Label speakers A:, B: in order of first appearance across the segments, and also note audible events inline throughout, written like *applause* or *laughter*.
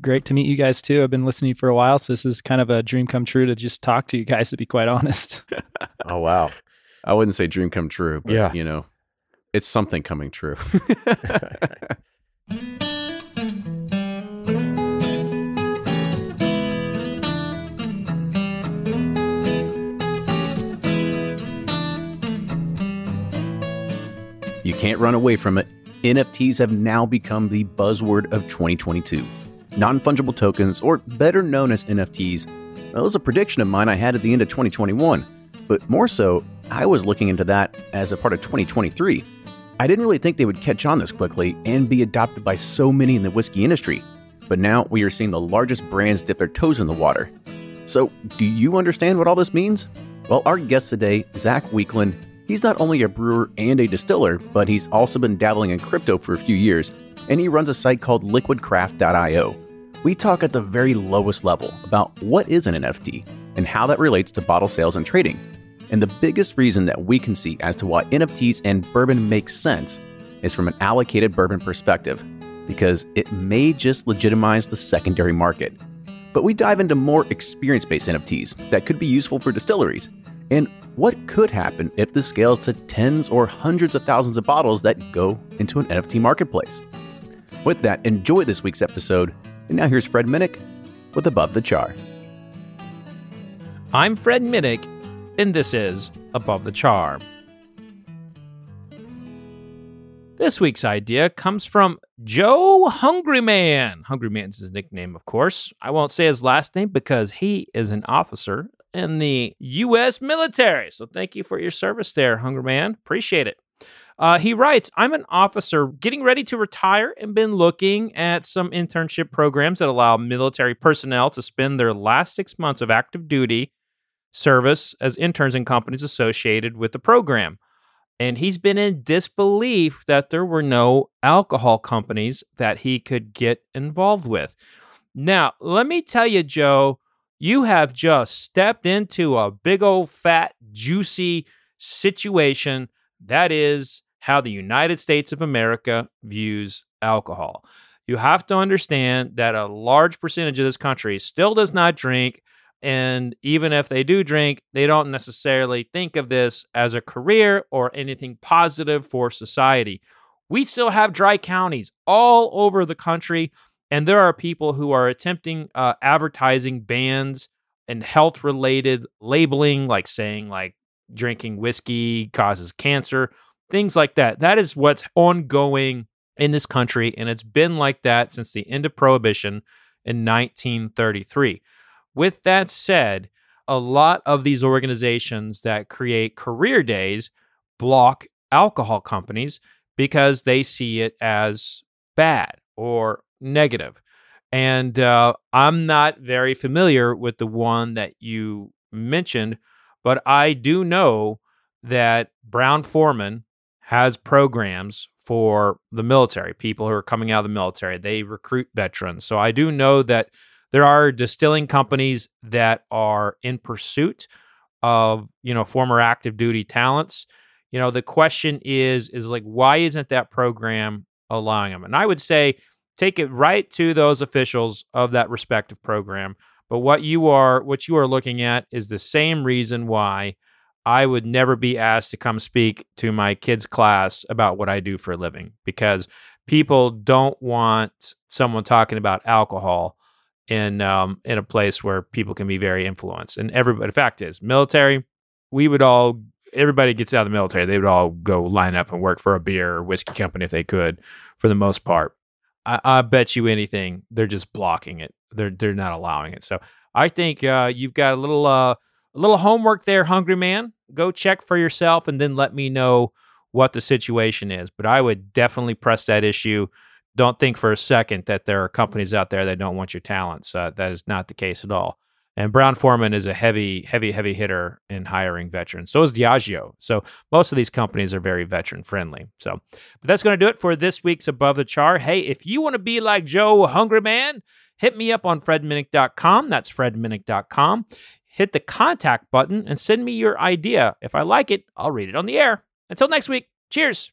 A: Great to meet you guys too. I've been listening for a while, so this is kind of a dream come true to just talk to you guys. To be quite honest. *laughs*
B: oh wow!
C: I wouldn't say dream come true, but
B: Yeah.
C: you know, it's something coming true. *laughs* You can't run away from it. NFTs have now become the buzzword of 2022. Non fungible tokens, or better known as NFTs, that was a prediction of mine I had at the end of 2021. But more so, I was looking into that as a part of 2023. I didn't really think they would catch on this quickly and be adopted by so many in the whiskey industry. But now we are seeing the largest brands dip their toes in the water. So, do you understand what all this means? Well, our guest today, Zach Weekland, he's not only a brewer and a distiller, but he's also been dabbling in crypto for a few years, and he runs a site called liquidcraft.io. We talk at the very lowest level about what is an NFT and how that relates to bottle sales and trading. And the biggest reason that we can see as to why NFTs and bourbon make sense is from an allocated bourbon perspective, because it may just legitimize the secondary market. But we dive into more experience based NFTs that could be useful for distilleries, and what could happen if this scales to tens or hundreds of thousands of bottles that go into an NFT marketplace. With that, enjoy this week's episode. And now here's Fred Minnick with Above the Char.
D: I'm Fred Minnick, and this is Above the Char. This week's idea comes from Joe Hungry Man. Hungry Man's his nickname, of course. I won't say his last name because he is an officer in the U.S. military. So thank you for your service there, Hungry Man. Appreciate it. Uh, he writes, I'm an officer getting ready to retire and been looking at some internship programs that allow military personnel to spend their last six months of active duty service as interns in companies associated with the program. And he's been in disbelief that there were no alcohol companies that he could get involved with. Now, let me tell you, Joe, you have just stepped into a big old fat, juicy situation. That is how the United States of America views alcohol. You have to understand that a large percentage of this country still does not drink. And even if they do drink, they don't necessarily think of this as a career or anything positive for society. We still have dry counties all over the country, and there are people who are attempting uh, advertising bans and health related labeling, like saying like drinking whiskey causes cancer, things like that. That is what's ongoing in this country, and it's been like that since the end of Prohibition in 1933. With that said, a lot of these organizations that create career days block alcohol companies because they see it as bad or negative. And uh, I'm not very familiar with the one that you mentioned, but I do know that Brown-Forman has programs for the military, people who are coming out of the military. They recruit veterans. So I do know that there are distilling companies that are in pursuit of, you know, former active duty talents. You know, the question is is like why isn't that program allowing them? And I would say take it right to those officials of that respective program. But what you are what you are looking at is the same reason why I would never be asked to come speak to my kids' class about what I do for a living because people don't want someone talking about alcohol in um, in a place where people can be very influenced. And everybody, the fact is, military, we would all, everybody gets out of the military, they would all go line up and work for a beer or whiskey company if they could, for the most part. I, I bet you anything, they're just blocking it. They're they're not allowing it. So I think uh, you've got a little uh, a little homework there, hungry man. Go check for yourself and then let me know what the situation is. But I would definitely press that issue don't think for a second that there are companies out there that don't want your talents. Uh, that is not the case at all. And Brown-Forman is a heavy, heavy, heavy hitter in hiring veterans. So is Diageo. So most of these companies are very veteran friendly. So, but that's going to do it for this week's Above the Char. Hey, if you want to be like Joe Hungry Man, hit me up on fredminnick.com. That's fredminnick.com. Hit the contact button and send me your idea. If I like it, I'll read it on the air. Until next week, cheers.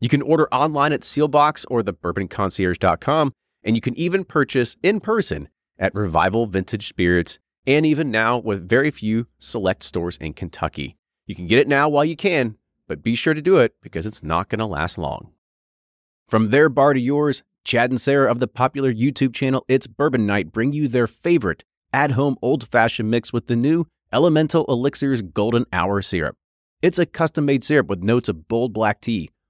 C: You can order online at Seelbach's or thebourbonconcierge.com, and you can even purchase in person at Revival Vintage Spirits, and even now with very few select stores in Kentucky. You can get it now while you can, but be sure to do it because it's not going to last long. From their bar to yours, Chad and Sarah of the popular YouTube channel It's Bourbon Night bring you their favorite at home old fashioned mix with the new Elemental Elixirs Golden Hour Syrup. It's a custom made syrup with notes of bold black tea,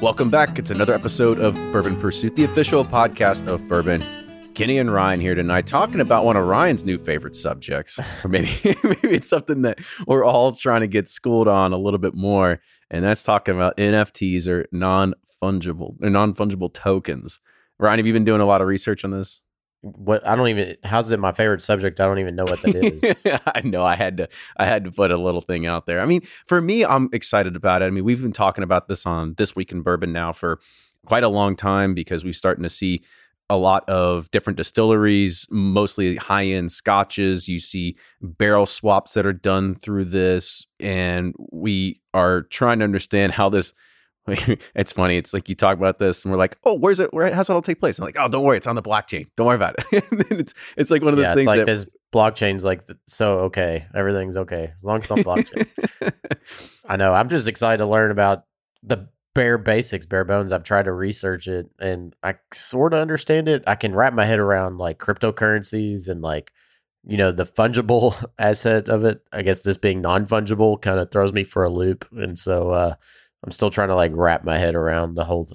C: Welcome back. It's another episode of Bourbon Pursuit, the official podcast of Bourbon. Kenny and Ryan here tonight talking about one of Ryan's new favorite subjects. *laughs* Or maybe *laughs* maybe it's something that we're all trying to get schooled on a little bit more. And that's talking about NFTs or non-fungible or non-fungible tokens. Ryan, have you been doing a lot of research on this?
E: What I don't even how's it my favorite subject? I don't even know what that is. *laughs*
C: I know I had to I had to put a little thing out there. I mean, for me, I'm excited about it. I mean, we've been talking about this on this week in bourbon now for quite a long time because we're starting to see a lot of different distilleries, mostly high end scotches. You see barrel swaps that are done through this, and we are trying to understand how this *laughs* it's funny. It's like you talk about this, and we're like, "Oh, where's it? Where how's it all take place?" I'm like, "Oh, don't worry, it's on the blockchain. Don't worry about it." *laughs* it's it's like one of those
E: yeah,
C: things
E: like
C: that
E: this blockchain's like so okay, everything's okay as long as it's on blockchain. *laughs* I know. I'm just excited to learn about the bare basics, bare bones. I've tried to research it, and I sort of understand it. I can wrap my head around like cryptocurrencies and like you know the fungible asset of it. I guess this being non fungible kind of throws me for a loop, and so. uh I'm still trying to like wrap my head around the whole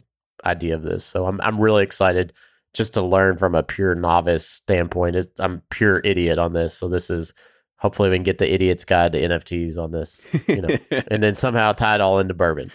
E: idea of this. So I'm I'm really excited just to learn from a pure novice standpoint. It's, I'm pure idiot on this, so this is hopefully we can get the idiot's guide to NFTs on this, you know, *laughs* and then somehow tie it all into bourbon.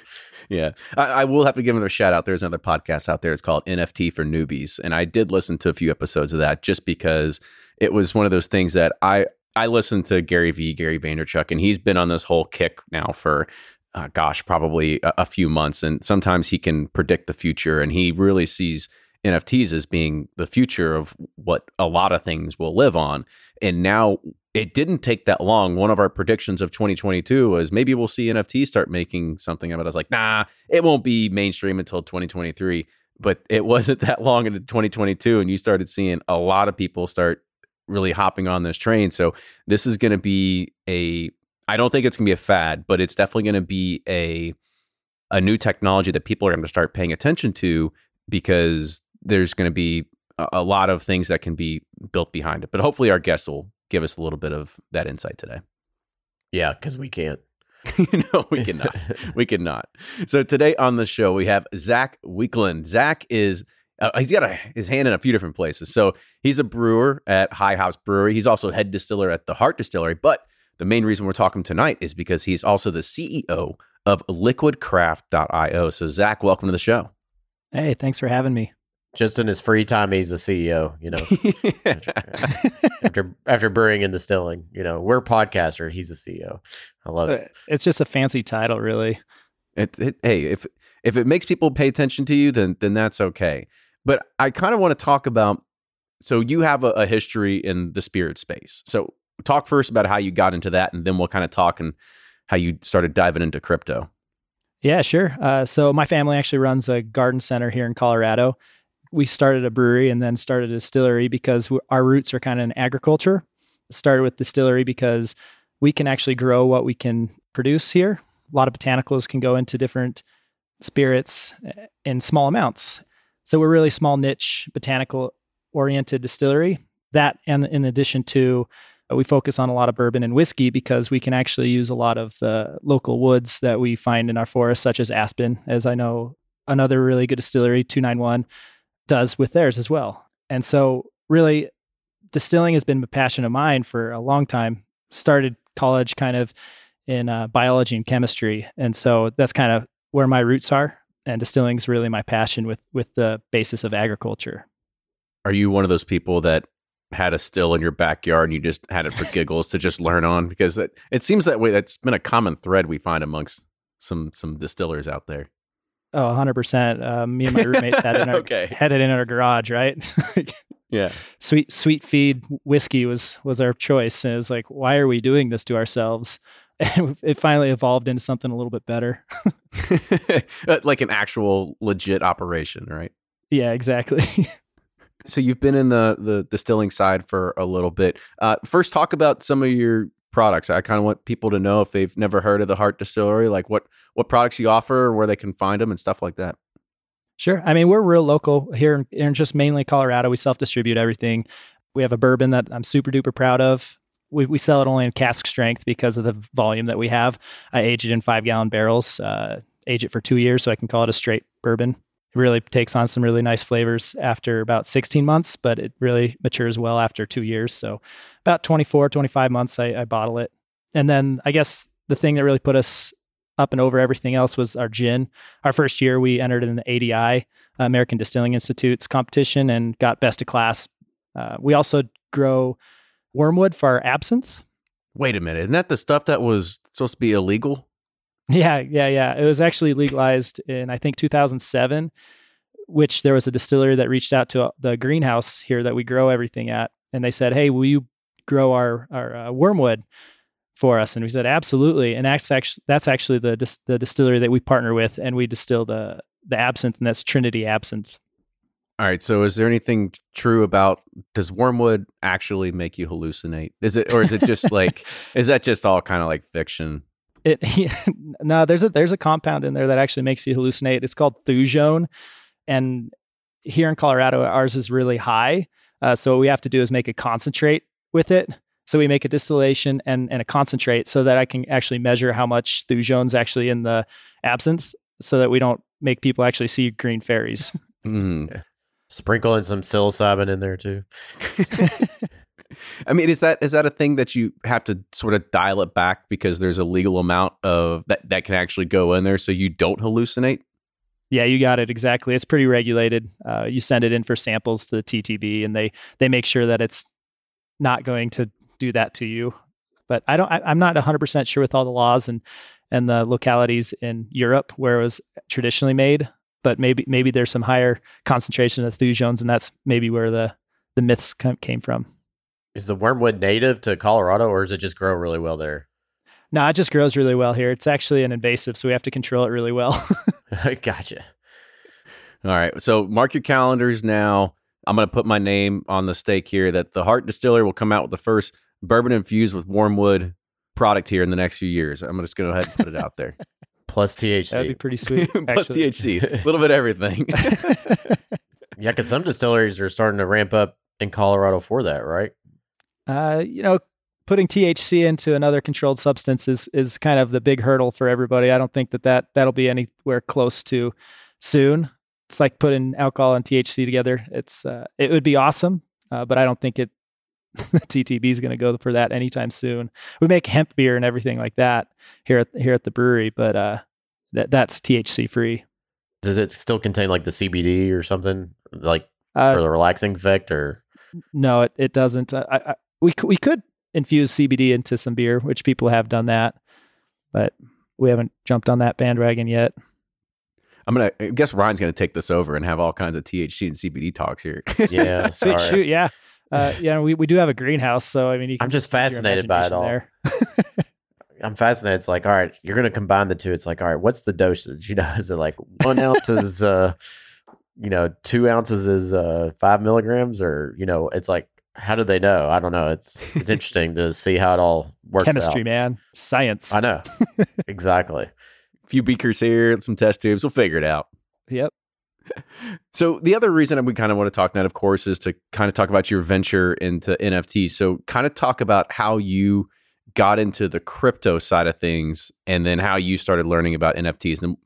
C: Yeah, I, I, will have to give another shout out. There's another podcast out there. It's called NFT for Newbies, and I did listen to a few episodes of that just because it was one of those things that I I listened to Gary V, Gary Vaynerchuk, and he's been on this whole kick now for uh, gosh, probably a, a, few months. And sometimes he can predict the future, and he really sees NFTs as being the future of what a lot of things will live on. And now it didn't take that long. One of our predictions of 2022 was maybe we'll see NFTs start making something of it. I was like, nah, it won't be mainstream until 2023. But it wasn't *laughs* that long into 2022, and you started seeing a lot of people start really hopping on this train. So this is going to be a I don't think it's going to be a fad, but it's definitely going to be a a new technology that people are going to start paying attention to because there's going to be a, a lot of things that can be built behind it. But hopefully, our guests will give us a little bit of that insight today.
E: Yeah, because we can't. *laughs*
C: no, we cannot. *laughs* we cannot. So today on the show we have Zach Weekland. Zach is uh, he's got a, his hand in a few different places. So he's a brewer at High House Brewery. He's also head distiller at the Heart Distillery, but the main reason we're talking tonight is because he's also the CEO of liquidcraft.io. So, Zach, welcome to the show.
A: Hey, thanks for having me.
E: Just in his free time, he's a CEO, you know, *laughs* after, after brewing and distilling, you know, we're podcaster. He's a CEO. I love it.
A: Uh, it's just a fancy title, really.
C: It, it, hey, if, if it makes people pay attention to you, then, then that's okay. But I kind of want to talk about So you have a, a history in the spirit space. So talk first about how you got into that, and then we'll kind of talk and how you started diving into crypto.
A: Yeah, sure. Uh, so my family actually runs a garden center here in Colorado. We started a brewery and then started a distillery because our roots are kind of in agriculture. Started with distillery because we can actually grow what we can produce here. A lot of botanicals can go into different spirits eh, in small amounts. So we're really small niche botanical oriented distillery. That and in addition to we focus on a lot of bourbon and whiskey because we can actually use a lot of the local woods that we find in our forests, such as aspen, as I know another really good distillery, 291, does with theirs as well. And so, really, distilling has been a passion of mine for a long time. Started college kind of in uh, biology and chemistry. And so, that's kind of where my roots are. And distilling is really my passion with, with the basis of agriculture.
C: Are you one of those people that had a still in your backyard and you just had it for giggles to just learn on? Because it, it seems that way that's been a common thread we find amongst some some distillers out there.
A: Oh 100% uh, me and my roommates had it in *laughs* our, okay. had it in our garage right? *laughs*
C: Yeah.
A: sweet sweet feed whiskey was was our choice and it was like why are we doing this to ourselves? *laughs* And it finally evolved into something a little bit better.
C: Like an actual legit operation right?
A: Yeah exactly
C: so you've been in the the distilling side for a little bit. Uh, first, talk about some of your products. I kind of want people to know if they've never heard of the Heart Distillery, like what what products you offer, where they can find them, and stuff like that.
A: Sure. I mean, we're real local here in, in just mainly Colorado. We self distribute everything. We have a bourbon that I'm super duper proud of. We, we sell it only in cask strength because of the volume that we have. I age it in five gallon barrels, uh, age it for two years so I can call it a straight bourbon it really takes on some really nice flavors after about 16 months, but it really matures well after two years. So about 24, 25 months, I, I bottle it. And then I guess the thing that really put us up and over everything else was our gin. Our first year, we entered in the ADI, American Distilling Institute's competition, and got best of class. Uh, we also grow wormwood for our absinthe.
C: Wait a minute. Isn't that the stuff that was supposed to be illegal?
A: Yeah, yeah, yeah. It was actually legalized in I think 2007, which there was a distillery that reached out to uh, the greenhouse here that we grow everything at, and they said, "Hey, will you grow our our uh, wormwood for us?" And we said, "Absolutely." And that's actually that's actually the the distillery that we partner with, and we distill the the absinthe, and that's Trinity Absinthe.
C: All right. So, is there anything true about does wormwood actually make you hallucinate? Is it, or is it just *laughs* like, is that just all kind of like fiction?
A: It *laughs* no, there's a there's a compound in there that actually makes you hallucinate. It's called thujone, and here in Colorado, ours is really high. Uh, so what we have to do is make a concentrate with it. So we make a distillation and, and a concentrate so that I can actually measure how much thujone's actually in the absinthe, so that we don't make people actually see green fairies. *laughs*
E: Mm. Yeah. Sprinkle in some psilocybin in there too. *laughs*
C: I mean, is that is that a thing that you have to sort of dial it back because there's a legal amount of that that can actually go in there so you don't hallucinate?
A: Yeah, you got it exactly. It's pretty regulated. Uh, you send it in for samples to the TTB, and they they make sure that it's not going to do that to you. But I don't. I, I'm not 100 percent sure with all the laws and and the localities in Europe where it was traditionally made. But maybe maybe there's some higher concentration of thujones, and that's maybe where the the myths came from.
E: Is the wormwood native to Colorado or does it just grow really well there?
A: No, it just grows really well here. It's actually an invasive, so we have to control it really well. *laughs* *laughs*
E: gotcha.
C: All right. So mark your calendars now. I'm going to put my name on the stake here that the Heart Distiller will come out with the first bourbon infused with wormwood product here in the next few years. I'm just going to go ahead and put it out there. *laughs*
E: Plus THC.
A: That'd be pretty sweet.
C: Plus THC. A little bit of everything.
E: yeah, because some distilleries are starting to ramp up in Colorado for that, right?
A: Uh, you know, putting THC into another controlled substance is is kind of the big hurdle for everybody. I don't think that, that that'll be anywhere close to soon. It's like putting alcohol and THC together. It's uh, it would be awesome, uh, but I don't think it *laughs* TTB is going to go for that anytime soon. We make hemp beer and everything like that here at here at the brewery, but uh, that that's THC free.
E: Does it still contain like the CBD or something like uh, for the relaxing effect or?
A: No, it, it doesn't. I, I, we we could infuse CBD into some beer, which people have done that, but we haven't jumped on that bandwagon yet.
C: I'm gonna I guess Ryan's gonna take this over and have all kinds of THC and CBD talks here. *laughs*
E: Yeah, *laughs*
A: Sweet
E: sorry.
A: shoot, yeah. Uh, yeah, we, we do have a greenhouse, so I mean, you
E: I'm just fascinated by it all. *laughs* I'm fascinated. It's like, all right, you're gonna combine the two. It's like, all right, what's the dosage? You know, is it like one ounce is uh you know, two ounces is uh five milligrams or you know, it's like how do they know? I don't know. It's it's *laughs* interesting to see how it all works
A: Chemistry,
E: out.
A: man, science.
E: I know. *laughs* exactly.
C: A few beakers here, some test tubes. We'll figure it out.
A: Yep. *laughs*
C: So the other reason we kind of want to talk now, of course, is to kind of talk about your venture into NFT. So kind of talk about how you got into the crypto side of things, and then how you started learning about NFTs. And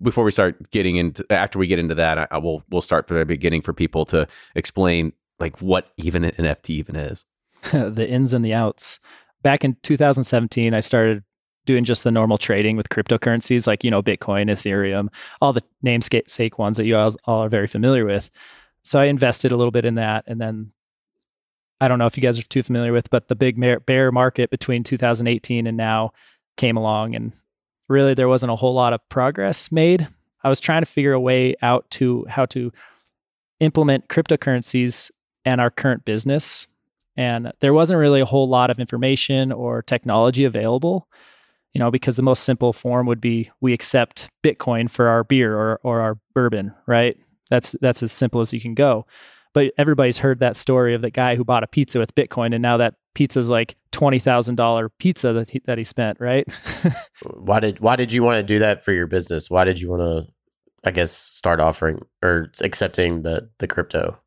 C: before we start getting into, after we get into that, I, I will we'll start from the beginning for people to explain like what even an NFT even is. *laughs*
A: the ins and the outs. Back in 2017, I started doing just the normal trading with cryptocurrencies like, you know, Bitcoin, Ethereum, all the namesake ones that you all, all are very familiar with. So I invested a little bit in that. And then I don't know if you guys are too familiar with, but the big bear market between 2018 and now came along. And really, there wasn't a whole lot of progress made. I was trying to figure a way out to how to implement cryptocurrencies and our current business and there wasn't really a whole lot of information or technology available you know because the most simple form would be we accept bitcoin for our beer or, or our bourbon right that's that's as simple as you can go but everybody's heard that story of the guy who bought a pizza with bitcoin and now that pizza's like $20000 pizza that he, that he spent right *laughs*
E: Why did why did you want to do that for your business? Why did you want to I guess start offering or accepting the the crypto?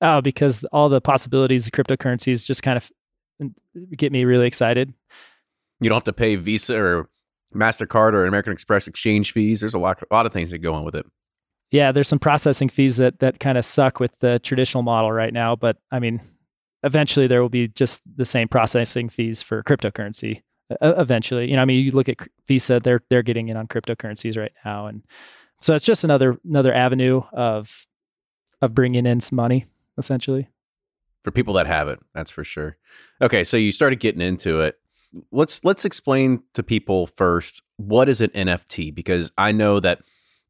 A: Oh because all the possibilities of cryptocurrencies just kind of get me really excited
C: You don't have to pay Visa or Mastercard or American Express exchange fees. There's a lot, a lot of things that go on with it.
A: Yeah, there's some processing fees that that kind of suck with the traditional model right now, but I mean, eventually there will be just the same processing fees for cryptocurrency. Uh, eventually, you know, I mean, you look at Visa; they're they're getting in on cryptocurrencies right now, and so it's just another another avenue of of bringing in some money, essentially.
C: for people that have it that's for sure. Okay so you started getting into it. Let's let's explain to people first what is an nft because i know that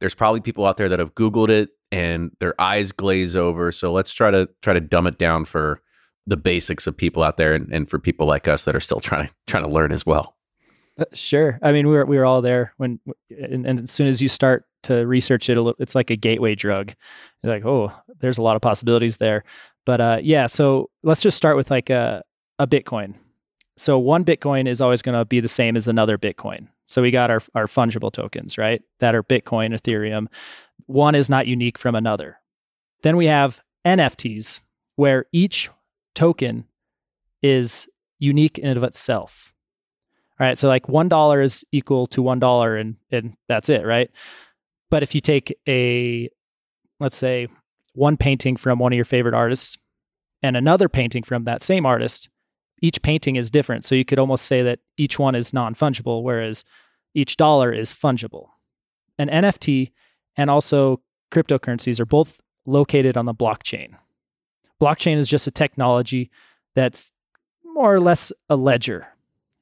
C: there's probably people out there that have googled it and their eyes glaze over. So let's try to try to dumb it down for the basics of people out there and, and for people like us that are still trying to trying to learn as well.
A: Uh, Sure. I mean, we were we were all there when, and, and as soon as you start to research it, a little- it's like a gateway drug. You're like, oh, there's a lot of possibilities there. But uh, yeah, so let's just start with like a a Bitcoin. So one Bitcoin is always going to be the same as another Bitcoin. So we got our our fungible tokens, right? That are Bitcoin, Ethereum. One is not unique from another. Then we have NFTs, where each token is unique in and of itself. All right. So like one dollar is equal to one dollar and and that's it, right? But if you take a let's say one painting from one of your favorite artists and another painting from that same artist, each painting is different. So you could almost say that each one is non-fungible, whereas each dollar is fungible. An NFT and also cryptocurrencies are both located on the blockchain. Blockchain is just a technology that's more or less a ledger,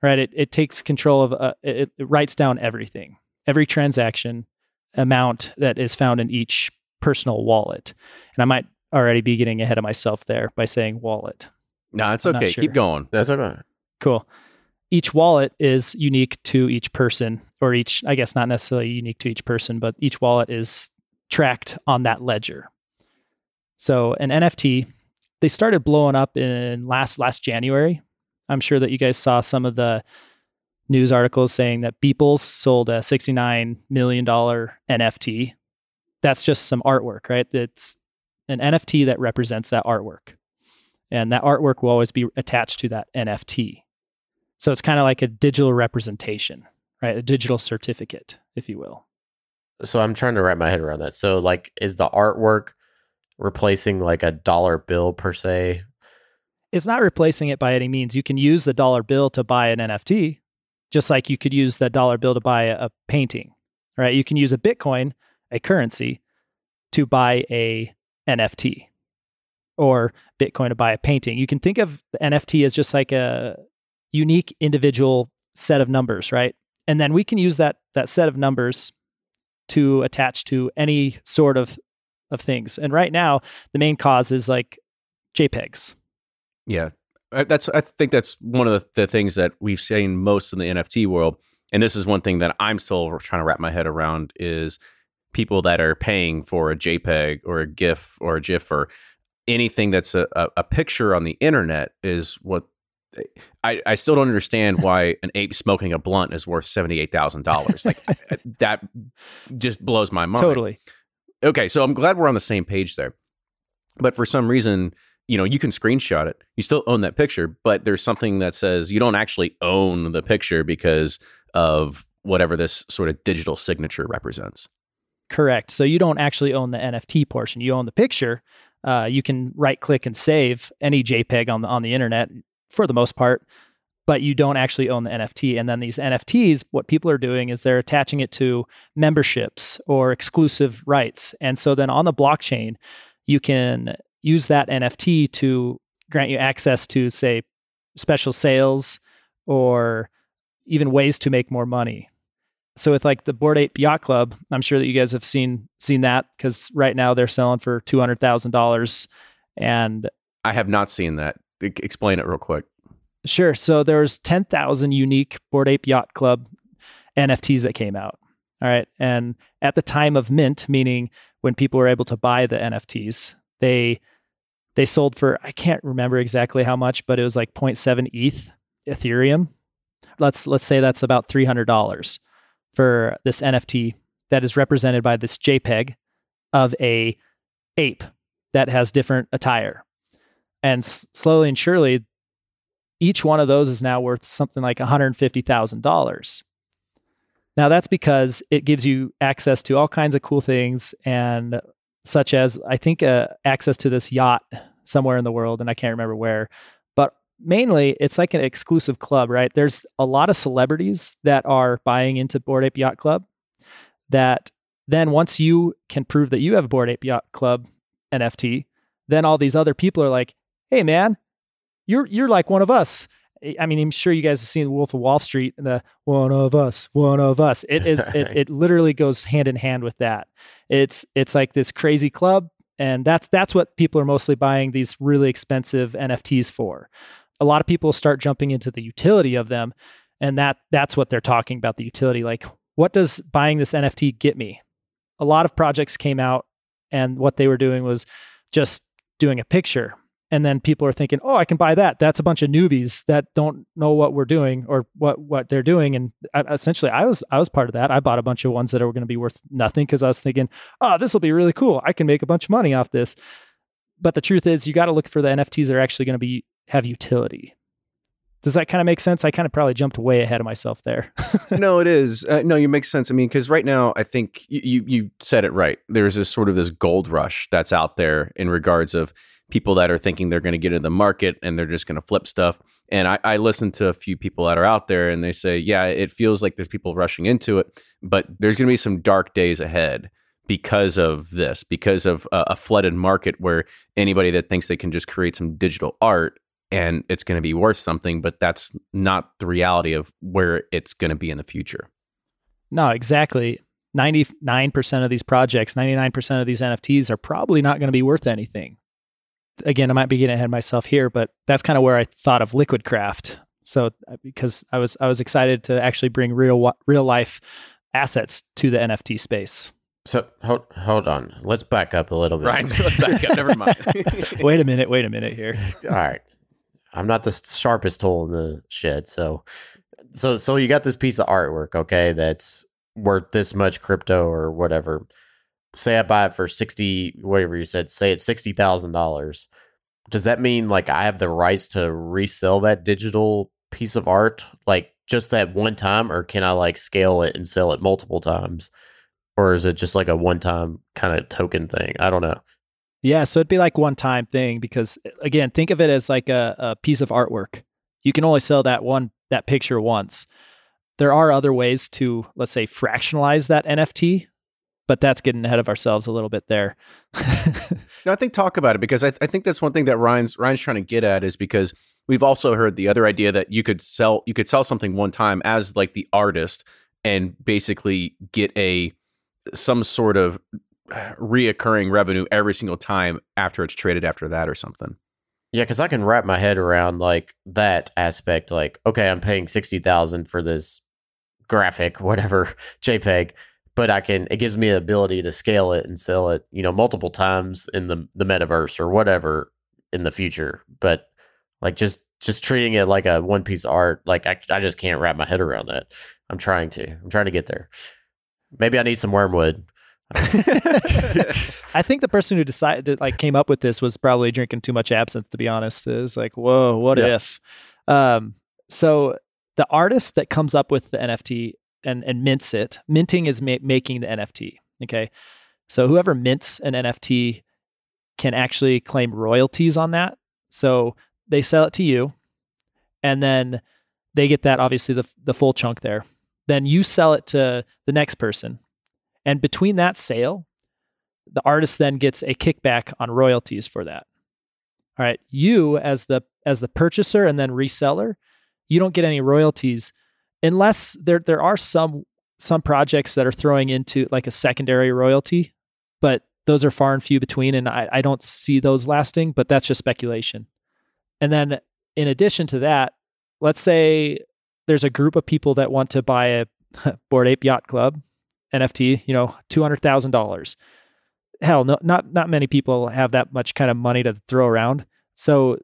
A: right? It, it takes control of, uh, it, it writes down everything, every transaction amount that is found in each personal wallet. And I might already be getting ahead of myself there by saying wallet.
C: no it's
A: I'm
C: okay
A: sure.
C: keep going
E: That's okay.
A: Cool. Each wallet is unique to each person, or each, I guess not necessarily unique to each person, but each wallet is tracked on that ledger. So an NFT, they started blowing up in last last January. I'm sure that you guys saw some of the news articles saying that Beeples sold a 69 million dollar NFT. That's just some artwork, right? It's an NFT that represents that artwork. And that artwork will always be attached to that NFT. So it's kind of like a digital representation, right? A digital certificate, if you will.
E: So I'm trying to wrap my head around that. So like is the artwork replacing like a dollar bill per se?
A: It's not replacing it by any means. You can use the dollar bill to buy an NFT, just like you could use that dollar bill to buy a, a painting, right? You can use a Bitcoin, a currency, to buy a NFT or Bitcoin to buy a painting. You can think of the NFT as just like a unique individual set of numbers, right? And then we can use that that set of numbers to attach to any sort of of things. And right now, the main cause is like JPEGs.
C: Yeah, that's. I think that's one of the, the things that we've seen most in the NFT world, and this is one thing that I'm still trying to wrap my head around is people that are paying for a JPEG or a GIF or a GIF or anything that's a, a, a picture on the internet is what I, I still don't understand *laughs* why an ape smoking a blunt is worth seventy eight thousand dollars. Like that just blows my mind.
A: Totally.
C: Okay, so I'm glad we're on the same page there. But for some reason, you know, you can screenshot it. You still own that picture, but there's something that says you don't actually own the picture because of whatever this sort of digital signature represents.
A: Correct. So you don't actually own the NFT portion. You own the picture. Uh, you can right click and save any JPEG on the on the internet for the most part, but you don't actually own the NFT. And then these NFTs, what people are doing is they're attaching it to memberships or exclusive rights. And so then on the blockchain, you can use that NFT to grant you access to, say, special sales or even ways to make more money. So with like the Bored Ape Yacht Club, I'm sure that you guys have seen seen that because right now they're selling for two hundred thousand dollars, and
C: I have not seen that. Explain it real quick.
A: Sure. So there's 10,000 unique Bored Ape Yacht Club NFTs that came out. All right. And at the time of mint, meaning when people were able to buy the NFTs, they they sold for I can't remember exactly how much, but it was like 0.7 ETH Ethereum. Let's let's say that's about $300 for this NFT that is represented by this JPEG of a ape that has different attire. And s- slowly and surely, each one of those is now worth something like $150,000. Now, that's because it gives you access to all kinds of cool things, and such as I think uh, access to this yacht somewhere in the world, and I can't remember where. But mainly, it's like an exclusive club, right? There's a lot of celebrities that are buying into Bored Ape Yacht Club. That then, once you can prove that you have a Bored Ape Yacht Club NFT, then all these other people are like, hey man, you're you're like one of us. I mean, I'm sure you guys have seen Wolf of Wall Street and the one of us, one of us. It is it, *laughs* it literally goes hand in hand with that. It's it's like this crazy club, and that's that's what people are mostly buying these really expensive NFTs for. A lot of people start jumping into the utility of them, and that that's what they're talking about the utility. Like, what does buying this NFT get me? A lot of projects came out, and what they were doing was just doing a picture and then people are thinking, "Oh, I can buy that." That's a bunch of newbies that don't know what we're doing or what what they're doing. And essentially, I was I was part of that. I bought a bunch of ones that are going to be worth nothing because I was thinking, "Oh, this will be really cool. I can make a bunch of money off this." But the truth is, you got to look for the NFTs that are actually going to be have utility. Does that kind of make sense? I kind of probably jumped way ahead of myself there. *laughs*
C: no, it is. Uh, no, you make sense. I mean, because right now, I think you, you you said it right. There's this sort of this gold rush that's out there in regards of people that are thinking they're going to get into the market and they're just going to flip stuff. And I, I listen to a few people that are out there and they say, yeah, it feels like there's people rushing into it, but there's going to be some dark days ahead because of this, because of a, a flooded market where anybody that thinks they can just create some digital art and it's going to be worth something, but that's not the reality of where it's going to be in the future.
A: No, exactly. 99% of these projects, 99% of these NFTs are probably not going to be worth anything again, I might be getting ahead of myself here, but that's kind of where I thought of Liquid Craft. So uh, because I was I was excited to actually bring real real life assets to the NFT space.
E: So hold hold on, let's back up a little bit.
C: Right, let's back up. Never mind. *laughs* *laughs*
A: wait a minute. Wait a minute here. *laughs*
E: All right, I'm not the sharpest tool in the shed. So so so you got this piece of artwork, okay? That's worth this much crypto or whatever say I buy it for sixty, whatever you said, say it's sixty thousand dollars. Does that mean like I have the rights to resell that digital piece of art, like just that one time, or can I like scale it and sell it multiple times, or is it just like a one time kind of token thing? I don't know.
A: Yeah, so it'd be like one time thing because eh, again, think of it as like a, a piece of artwork. You can only sell that one that picture once. There are other ways to, let's say, fractionalize that NFT but that's getting ahead of ourselves a little bit there. *laughs*
C: no, I think talk about it because I, th- I think that's one thing that Ryan's Ryan's trying to get at is because we've also heard the other idea that you could sell you could sell something one time as like the artist and basically get a some sort of reoccurring revenue every single time after it's traded after that or something.
E: Yeah, because I can wrap my head around like that aspect. Like, okay, I'm paying sixty thousand for this graphic, *laughs* whatever JPEG, but I can. It gives me the ability to scale it and sell it, you know, multiple times in the the metaverse or whatever in the future. But like, just just treating it like a one piece art, like I I just can't wrap my head around that. I'm trying to. I'm trying to get there. Maybe I need some wormwood.
A: I *laughs* think the person who decided like came up with this was probably drinking too much absinthe. To be honest, it was like, whoa, what
E: Yeah.
A: if? Um, so the artist that comes up with the NFT and and mints it, minting is ma- making the NFT. Okay, so whoever mints an NFT can actually claim royalties on that. So they sell it to you, and then they get that obviously the the full chunk there. Then you sell it to the next person, and between that sale, the artist then gets a kickback on royalties for that. All right, you as the as the purchaser and then reseller, you don't get any royalties unless there there are some some projects that are throwing into like a secondary royalty, but those are far and few between, and I, I don't see those lasting. But that's just speculation. And then in addition to that, let's say there's a group of people that want to buy a *laughs* Bored Ape Yacht Club NFT, you know, two hundred thousand dollars. Hell, no, not not many people have that much kind of money to throw around. So,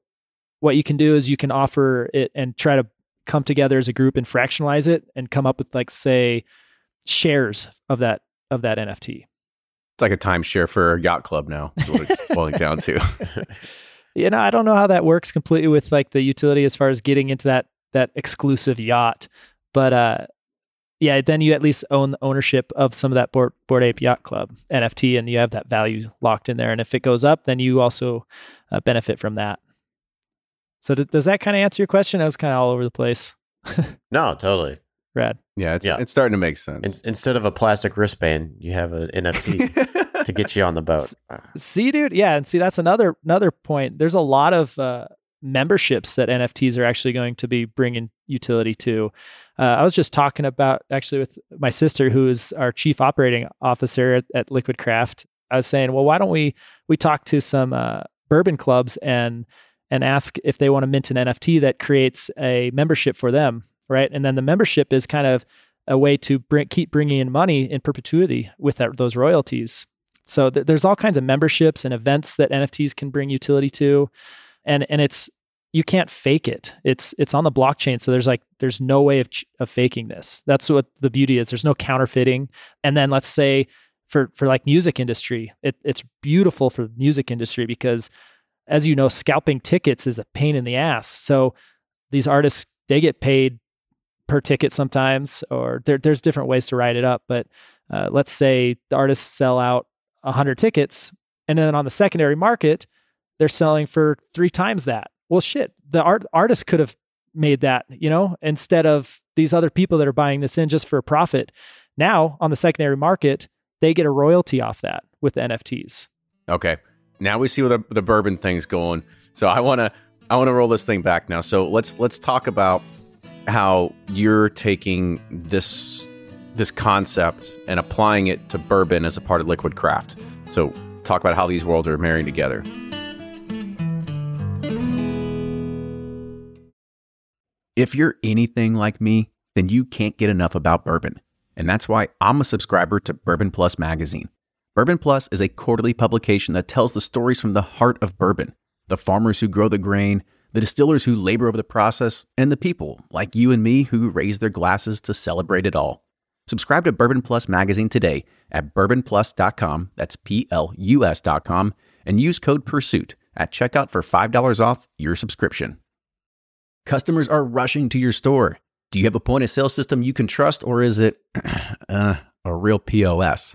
A: what you can do is you can offer it and try to come together as a group and fractionalize it and come up with like say shares of that of that NFT.
C: It's like a timeshare for a yacht club now. Is what it's boiling *laughs* down to. *laughs*
A: You know, I don't know how that works completely with like the utility as far as getting into that that exclusive yacht, but uh, yeah, then you at least own the ownership of some of that board, bored ape yacht club NFT, and you have that value locked in there. And if it goes up, then you also uh, benefit from that. So d- does that kind of answer your question? I was kind of all over the place. *laughs*
E: no, totally.
A: Rad.
C: Yeah, it's
E: Yeah.
C: it's starting to make sense.
E: In- instead of a plastic wristband, you have an NFT to get you on the boat. *laughs*
A: See, dude, yeah, and see that's another another point. There's a lot of uh, memberships that NFTs are actually going to be bringing utility to. Uh, I was just talking about actually with my sister, who is our chief operating officer at, at Liquid Craft. I was saying, well, why don't we we talk to some uh, bourbon clubs and and ask if they want to mint an NFT that creates a membership for them, right? And then the membership is kind of a way to bring, keep bringing in money in perpetuity with that, those royalties. So th- there's all kinds of memberships and events that NFTs can bring utility to, and and it's you can't fake it. It's it's on the blockchain, so there's like there's no way of of faking this. That's what the beauty is. There's no counterfeiting. And then let's say for for like music industry, it, it's beautiful for the music industry because, as you know, scalping tickets is a pain in the ass. So these artists they get paid per ticket sometimes, or there, there's different ways to write it up. But uh, let's say the artists sell out 100 tickets and then on the secondary market they're selling for three times that well shit the art artist could have made that you know instead of these other people that are buying this in just for a profit now on the secondary market they get a royalty off that with nfts
C: Okay. Now we see where the, the bourbon thing's going. So I want to I want to roll this thing back now. So let's let's talk about how you're taking this this concept and applying it to bourbon as a part of liquid craft. So talk about how these worlds are marrying together. If you're anything like me, then you can't get enough about bourbon. And that's why I'm a subscriber to Bourbon Plus magazine. Bourbon Plus is a quarterly publication that tells the stories from the heart of bourbon the farmers who grow the grain, the distillers who labor over the process, and the people, like you and me, who raise their glasses to celebrate it all. Subscribe to Bourbon Plus magazine today at bourbonplus.com, that's P L U S.com, and use code PURSUIT at checkout for $5 off your subscription. Customers are rushing to your store. Do you have a point of sale system you can trust, or is it *clears throat* uh, a real POS?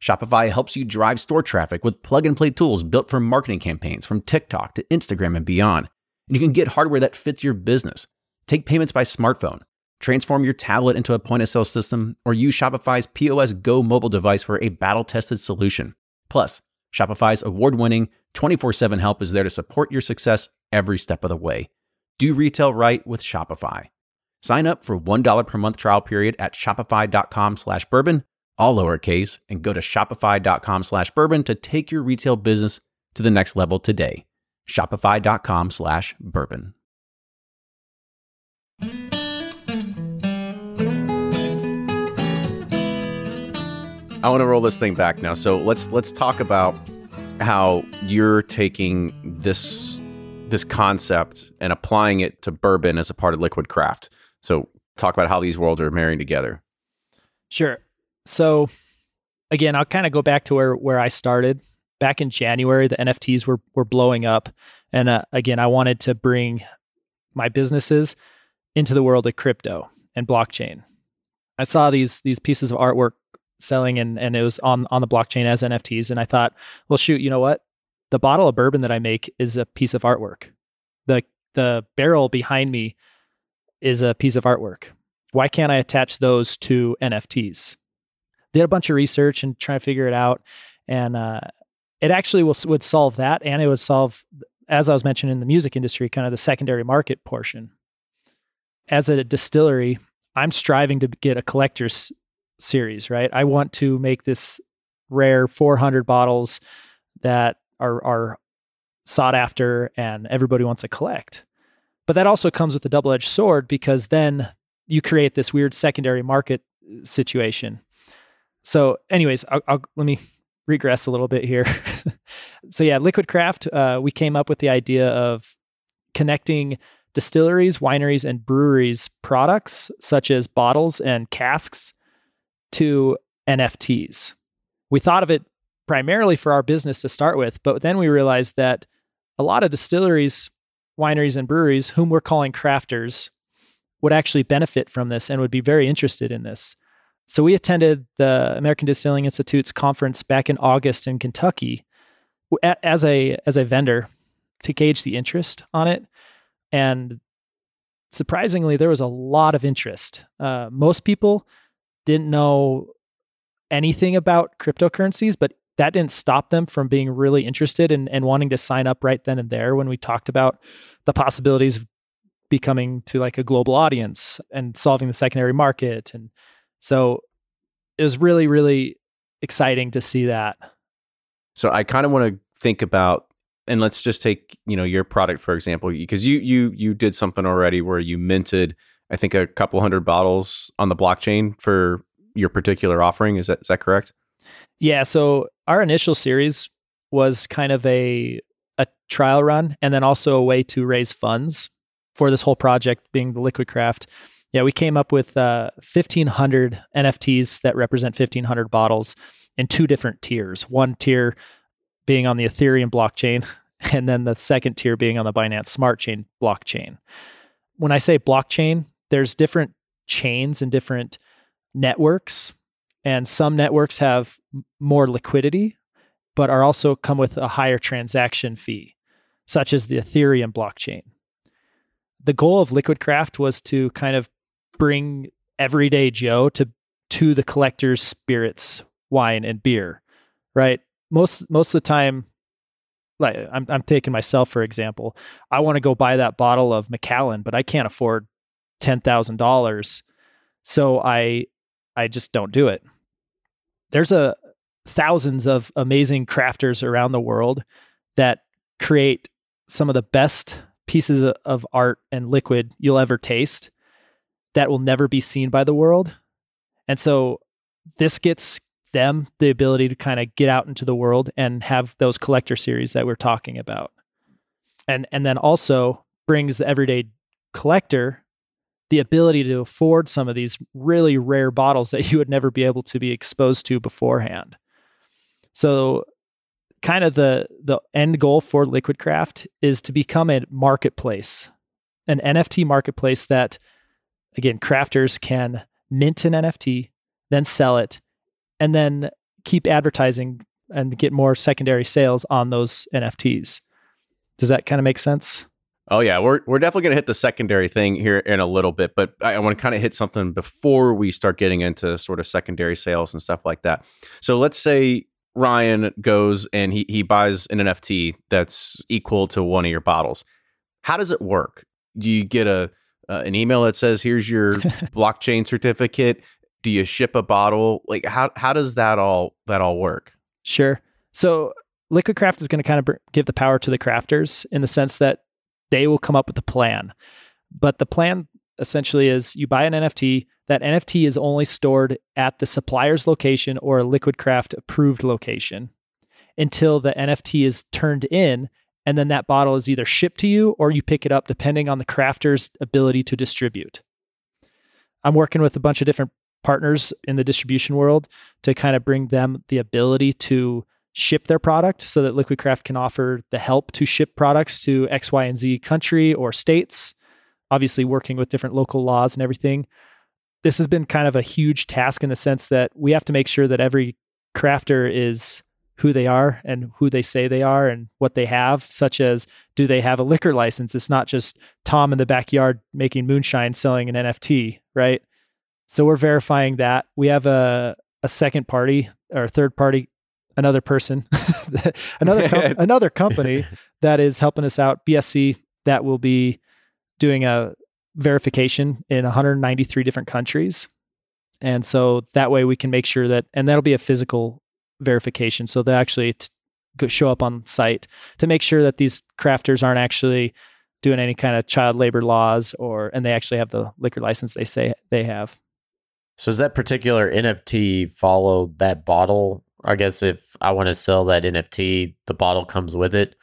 C: Shopify helps you drive store traffic with plug and play tools built for marketing campaigns from TikTok to Instagram and beyond. And you can get hardware that fits your business. Take payments by smartphone, transform your tablet into a point of sale system, or use Shopify's POS Go mobile device for a battle tested solution. Plus, Shopify's award winning 24 7 help is there to support your success every step of the way. Do retail right with Shopify. Sign up for $1 per month trial period at shopify.com slash bourbon, all lowercase, and go to shopify.com slash bourbon to take your retail business to the next level today. Shopify.com slash bourbon. I want to roll this thing back now. So let's let's talk about how you're taking this this concept and applying it to bourbon as a part of liquid craft. So talk about how these worlds are marrying together.
A: Sure. So again, I'll kind of go back to where where I started. Back in January, the NFTs were were blowing up, and uh, again, I wanted to bring my businesses into the world of crypto and blockchain. I saw these these pieces of artwork selling and and it was on on the blockchain as NFTs and I thought, well shoot, you know what? The bottle of bourbon that I make is a piece of artwork. The the barrel behind me is a piece of artwork. Why can't I attach those to NFTs? Did a bunch of research and trying to figure it out and uh, it actually will, would solve that and it would solve as I was mentioning in the music industry kind of the secondary market portion. As a distillery, I'm striving to get a collector's series, right? I want to make this rare 400 bottles that are are sought after and everybody wants to collect. But that also comes with a double-edged sword because then you create this weird secondary market uh, situation. So, anyways, I'll, I'll, let me regress a little bit here. *laughs* so, yeah, Liquid Craft, uh, we came up with the idea of connecting distilleries, wineries, and breweries products such as bottles and casks to NFTs. We thought of it primarily for our business to start with, but then we realized that a lot of distilleries, wineries, and breweries, whom we're calling crafters, would actually benefit from this and would be very interested in this. So we attended the American Distilling Institute's conference back in August in Kentucky as a as a vendor to gauge the interest on it, and surprisingly, there was a lot of interest. Uh, most people didn't know anything about cryptocurrencies, but that didn't stop them from being really interested and, and wanting to sign up right then and there when we talked about the possibilities of becoming to like a global audience and solving the secondary market. And so it was really, really exciting to see that.
C: So I kind of want to think about and let's just take, you know, your product for example, because you you you did something already where you minted I think a couple hundred bottles on the blockchain for your particular offering. Is that is that correct?
A: Yeah. So our initial series was kind of a a trial run, and then also a way to raise funds for this whole project, being the Liquid Craft. Yeah, we came up with uh, 1,500 NFTs that represent 1,500 bottles in two different tiers. One tier being on the Ethereum blockchain, *laughs* and then the second tier being on the Binance Smart Chain blockchain. When I say blockchain, there's different chains and different networks and some networks have more liquidity but are also come with a higher transaction fee such as the ethereum blockchain the goal of liquidcraft was to kind of bring everyday joe to to the collector's spirits wine and beer right most most of the time like I'm, I'm taking myself for example i want to go buy that bottle of macallan but i can't afford $10,000. So I I just don't do it. There's a thousands of amazing crafters around the world that create some of the best pieces of art and liquid you'll ever taste that will never be seen by the world. And so this gets them the ability to kind of get out into the world and have those collector series that we're talking about. And and then also brings the everyday collector the ability to afford some of these really rare bottles that *laughs* you would never be able to be exposed to beforehand. So kind of the the end goal for liquid craft is to become a marketplace an nft marketplace that again crafters can mint an nft then sell it and then keep advertising and get more secondary sales on those NFTs. Does that kind of make sense?
C: Oh yeah, we're we're definitely going to hit the secondary thing here in a little bit, but I, I want to kind of hit something before we start getting into sort of secondary sales and stuff like that. So let's say Ryan goes and he he buys an NFT that's equal to one of your bottles. How does it work? Do you get a uh, an email that says here's your *laughs* blockchain certificate? Do you ship a bottle? Like how how does that all that all work?
A: Sure. So Liquid Craft is going to kind of br- give the power to the crafters in the sense that they will come up with a plan. But the plan essentially is you buy an NFT, that NFT is only stored at the supplier's location or a Liquid Craft approved location until the NFT is turned in. And then that bottle is either shipped to you or you pick it up depending on the crafter's ability to distribute. I'm working with a bunch of different partners in the distribution world to kind of bring them the ability to ship their product so that Liquid Craft can offer the help to ship products to X, Y, and Z country or states. Obviously, working with different local laws and everything. This has been kind of a huge task in the sense that we have to make sure that every crafter is who they are and who they say they are and what they have, such as do they have a liquor license? It's not just Tom in the backyard making moonshine selling an NFT, right? So we're verifying that. We have a, a second party or third party another person, *laughs* another com- *laughs* another company that is helping us out. BSC that will be doing a verification in 193 different countries, and so that way we can make sure that, and that'll be a physical verification. So they actually t- show up on site to make sure that these crafters aren't actually doing any kind of child labor laws or and they actually have the liquor license they say they have.
E: So does that particular NFT follow that bottle I guess if I want to sell that NFT, the bottle comes with it,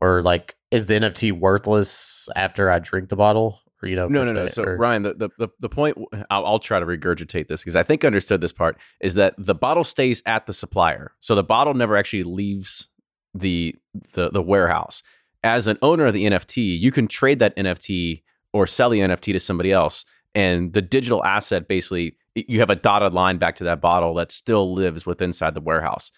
E: or like is the NFT worthless after I drink the bottle? Or, you know,
C: no, no, no. So
E: or...
C: Ryan, the, the the point I'll, I'll try to regurgitate this because I think I understood this part is that the bottle stays at the supplier, so the bottle never actually leaves the the the warehouse. As an owner of the NFT, you can trade that NFT or sell the NFT to somebody else, and the digital asset basically you have a dotted line back to that bottle that still lives with inside the warehouse.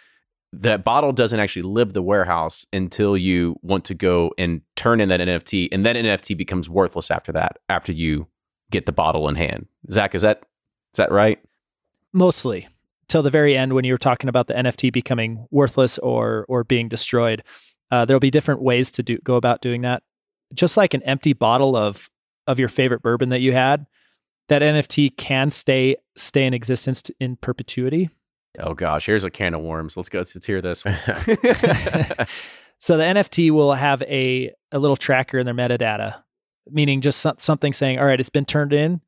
C: That bottle doesn't actually live the warehouse until you want to go and turn in that NFT, and then NFT becomes worthless after that. After you get the bottle in hand, Zach, is that is that right?
A: Mostly till the very end when you were talking about the NFT becoming worthless or or being destroyed. Uh, there'll be different ways to do go about doing that. Just like an empty bottle of of your favorite bourbon that you had, that NFT can stay stay in existence in perpetuity.
C: Oh gosh, here's a can of worms. Let's go. Let's hear this. *laughs*
A: so the NFT will have a a little tracker in their metadata, meaning just something saying, "All right, it's been turned in,"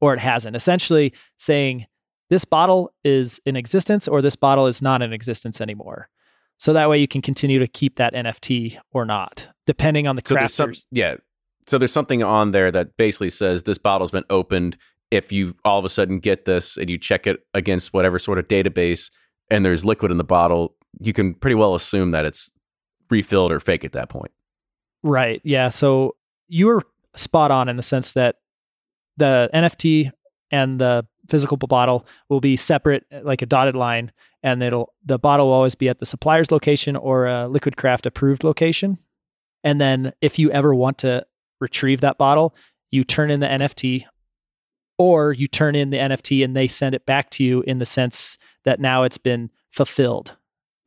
A: or it hasn't. Essentially saying this bottle is in existence or this bottle is not in existence anymore. So that way you can continue to keep that NFT or not, depending on the so crafters. Some,
C: yeah, so there's something on there that basically says this bottle's been opened. If you all of a sudden get this and you check it against whatever sort of database and there's liquid in the bottle, you can pretty well assume that it's refilled or fake at that point.
A: Right. Yeah. So you were spot on in the sense that the NFT and the physical bottle will be separate, uh, like a dotted line, and it'll the bottle will always be at the supplier's location or a Liquid Craft approved location. And then if you ever want to retrieve that bottle, you turn in the NFT or you turn in the NFT and they send it back to you in the sense that now it's been fulfilled.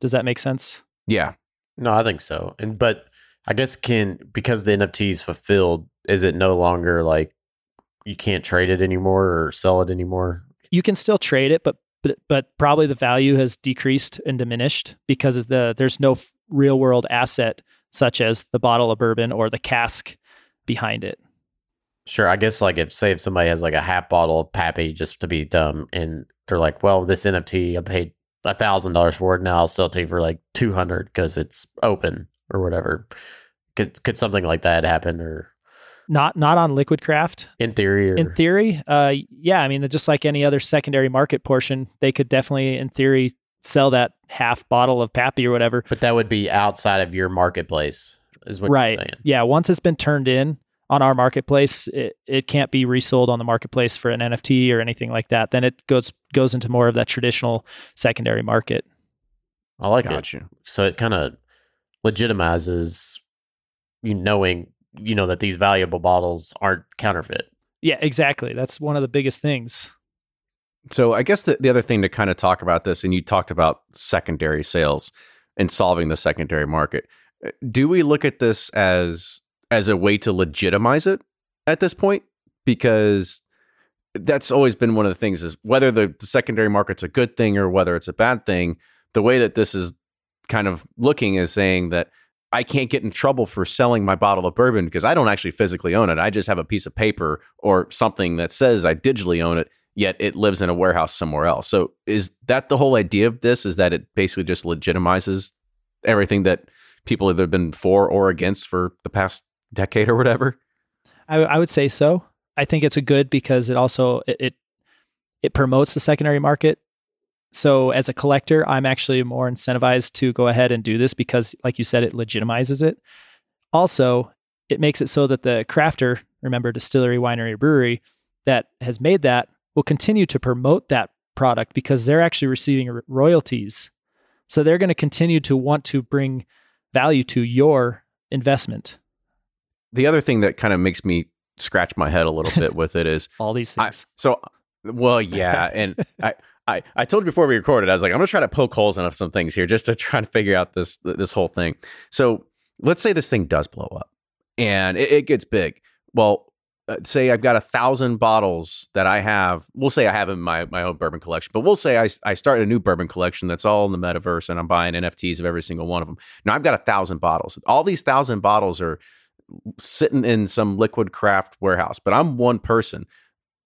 A: Does that make sense?
C: Yeah.
E: No, I think so. And but I guess can because the NFT is fulfilled, is it no longer like you can't trade it anymore or sell it anymore?
A: You can still trade it, but but but probably the value has decreased and diminished because of the there's no f- real world asset such as the bottle of bourbon or the cask behind it.
E: Sure. I guess like if say if somebody has like a half bottle of Pappy just to be dumb and they're like, well, this NFT I paid a thousand dollars for it now I'll sell it to you for like two hundred because it's open or whatever. Could could something like that happen or
A: not not on liquid craft
E: in theory or...
A: in theory uh yeah i mean just like any other secondary market portion they could definitely in theory sell that half bottle of pappy or whatever
E: but that would be outside of your marketplace is what right.
A: Yeah, once it's been turned in on our marketplace, it, it can't be resold on the marketplace for an NFT or anything like that. Then it goes goes into more of that traditional secondary market.
E: I like it.
C: Gotcha.
E: So it kind of legitimizes you knowing, you know, that these valuable bottles aren't counterfeit.
A: Yeah, exactly. That's one of the biggest things.
C: So I guess the, the other thing to kind of talk about this, and you talked about secondary sales and solving the secondary market. Uh, Do we look at this as as a way to legitimize it at this point? Because that's always been one of the things is whether the, the secondary market's a good thing or whether it's a bad thing. The way that this is kind of looking is saying that I can't get in trouble for selling my bottle of bourbon because I don't actually physically own it. I just have a piece of paper or something that says I digitally own it, yet it lives in a warehouse somewhere else. So is that the whole idea of this? Is that it basically just legitimizes everything that people have been for or against for the past decade or whatever?
A: I, I would say so. I think it's a good because it also it, it it promotes the secondary market. So as a collector, I'm actually more incentivized to go ahead and do this because, like you said, it legitimizes it. Also, it makes it so that the crafter, remember distillery, winery, brewery that has made that will continue to promote that product because they're actually receiving royalties. So they're going to continue to want to bring value to your investment.
C: The other thing that kind of makes me scratch my head a little bit *laughs* with it is
A: All these
C: I,
A: things.
C: so well, yeah, and *laughs* I, I, I told you before we recorded, I was like, I'm gonna try to poke holes in some things here just to try to figure out this this whole thing. So let's say this thing does blow up and it, it gets big. Well, uh, say I've got a thousand bottles that I have. We'll say I have in my my own bourbon collection, but we'll say I I start a new bourbon collection that's all in the metaverse, and I'm buying NFTs of every single one of them. Now I've got a thousand bottles. All these thousand bottles are sitting in some liquid craft warehouse, but I'm one person.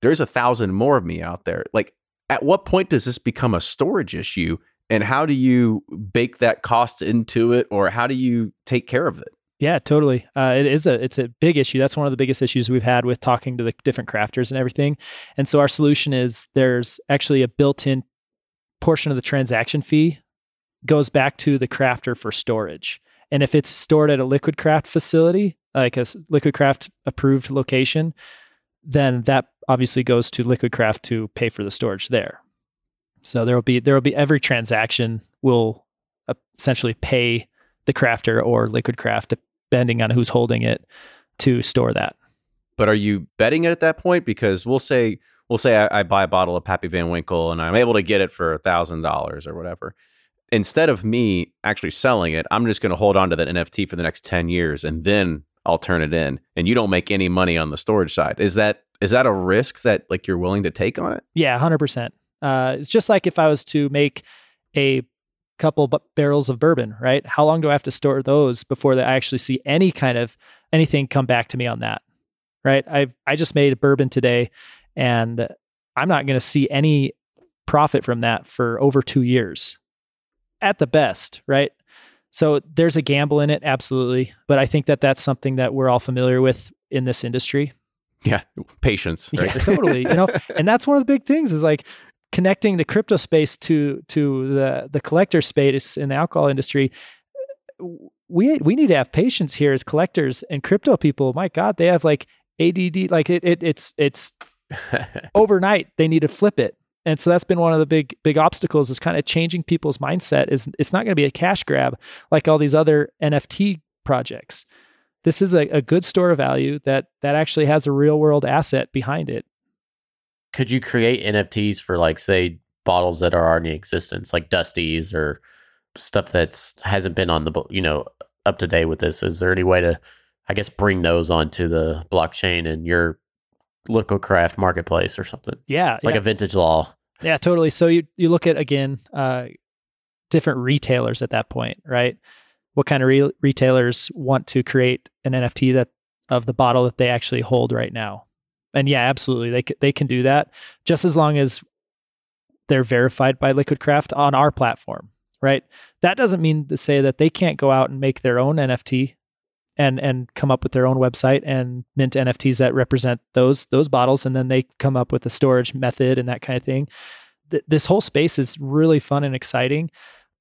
C: There's a thousand more of me out there. Like, at what point does this become a storage issue? And how do you bake that cost into it, or how do you take care of it?
A: Yeah, totally. Uh, it is a it's a big issue. That's one of the biggest issues we've had with talking to the different crafters and everything. And so our solution is there's actually a built-in portion of the transaction fee goes back to the crafter for storage. And if it's stored at a liquid craft facility, like a liquid craft approved location, then that obviously goes to liquid craft to pay for the storage there. So there will be there will be every transaction will uh, essentially pay the crafter or liquid craft depending on who's holding it to store that.
C: But are you betting it at that point? Because we'll say we'll say I, I buy a bottle of Pappy Van Winkle and I'm able to get it for a thousand dollars or whatever. Instead of me actually selling it, I'm just going to hold on to that NFT for the next ten years and then I'll turn it in. And you don't make any money on the storage side. Is that is that a risk that like you're willing to take on it?
A: Yeah, hundred percent. Uh, it's just like if I was to make a couple bu- barrels of bourbon, right? How long do I have to store those before I actually see any kind of anything come back to me on that? Right? I I just made a bourbon today, and I'm not going to see any profit from that for over two years, at the best, right? So there's a gamble in it, absolutely. But I think that that's something that we're all familiar with in this industry.
C: Yeah, patience. Right?
A: Yeah, totally. You know, *laughs* and that's one of the big things is like connecting the crypto space to to the the collector space in the alcohol industry. We we need to have patience here as collectors and crypto people. My God, they have like ADD. Like it, it it's it's *laughs* overnight. They need to flip it. And so that's been one of the big big obstacles is kind of changing people's mindset is it's not going to be a cash grab like all these other NFT projects. This is a, a good store of value that that actually has a real world asset behind it.
E: Could you create NFTs for like say bottles that are already in existence, like Dusties or stuff that's hasn't been on the you know up to date with this? Is there any way to, I guess, bring those onto the blockchain and your Liquid Craft marketplace or something
A: Yeah,
E: like
A: yeah.
E: a vintage law?
A: Yeah, totally. So you you look at again uh, different retailers at that point, right? What kind of re- retailers want to create an NFT that of the bottle that they actually hold right now? And yeah, absolutely, they c- they can do that just as long as they're verified by Liquid Craft on our platform, right? That doesn't mean to say that they can't go out and make their own NFT and and come up with their own website and mint NFTs that represent those those bottles, and then they come up with a storage method and that kind of thing. Th- this whole space is really fun and exciting.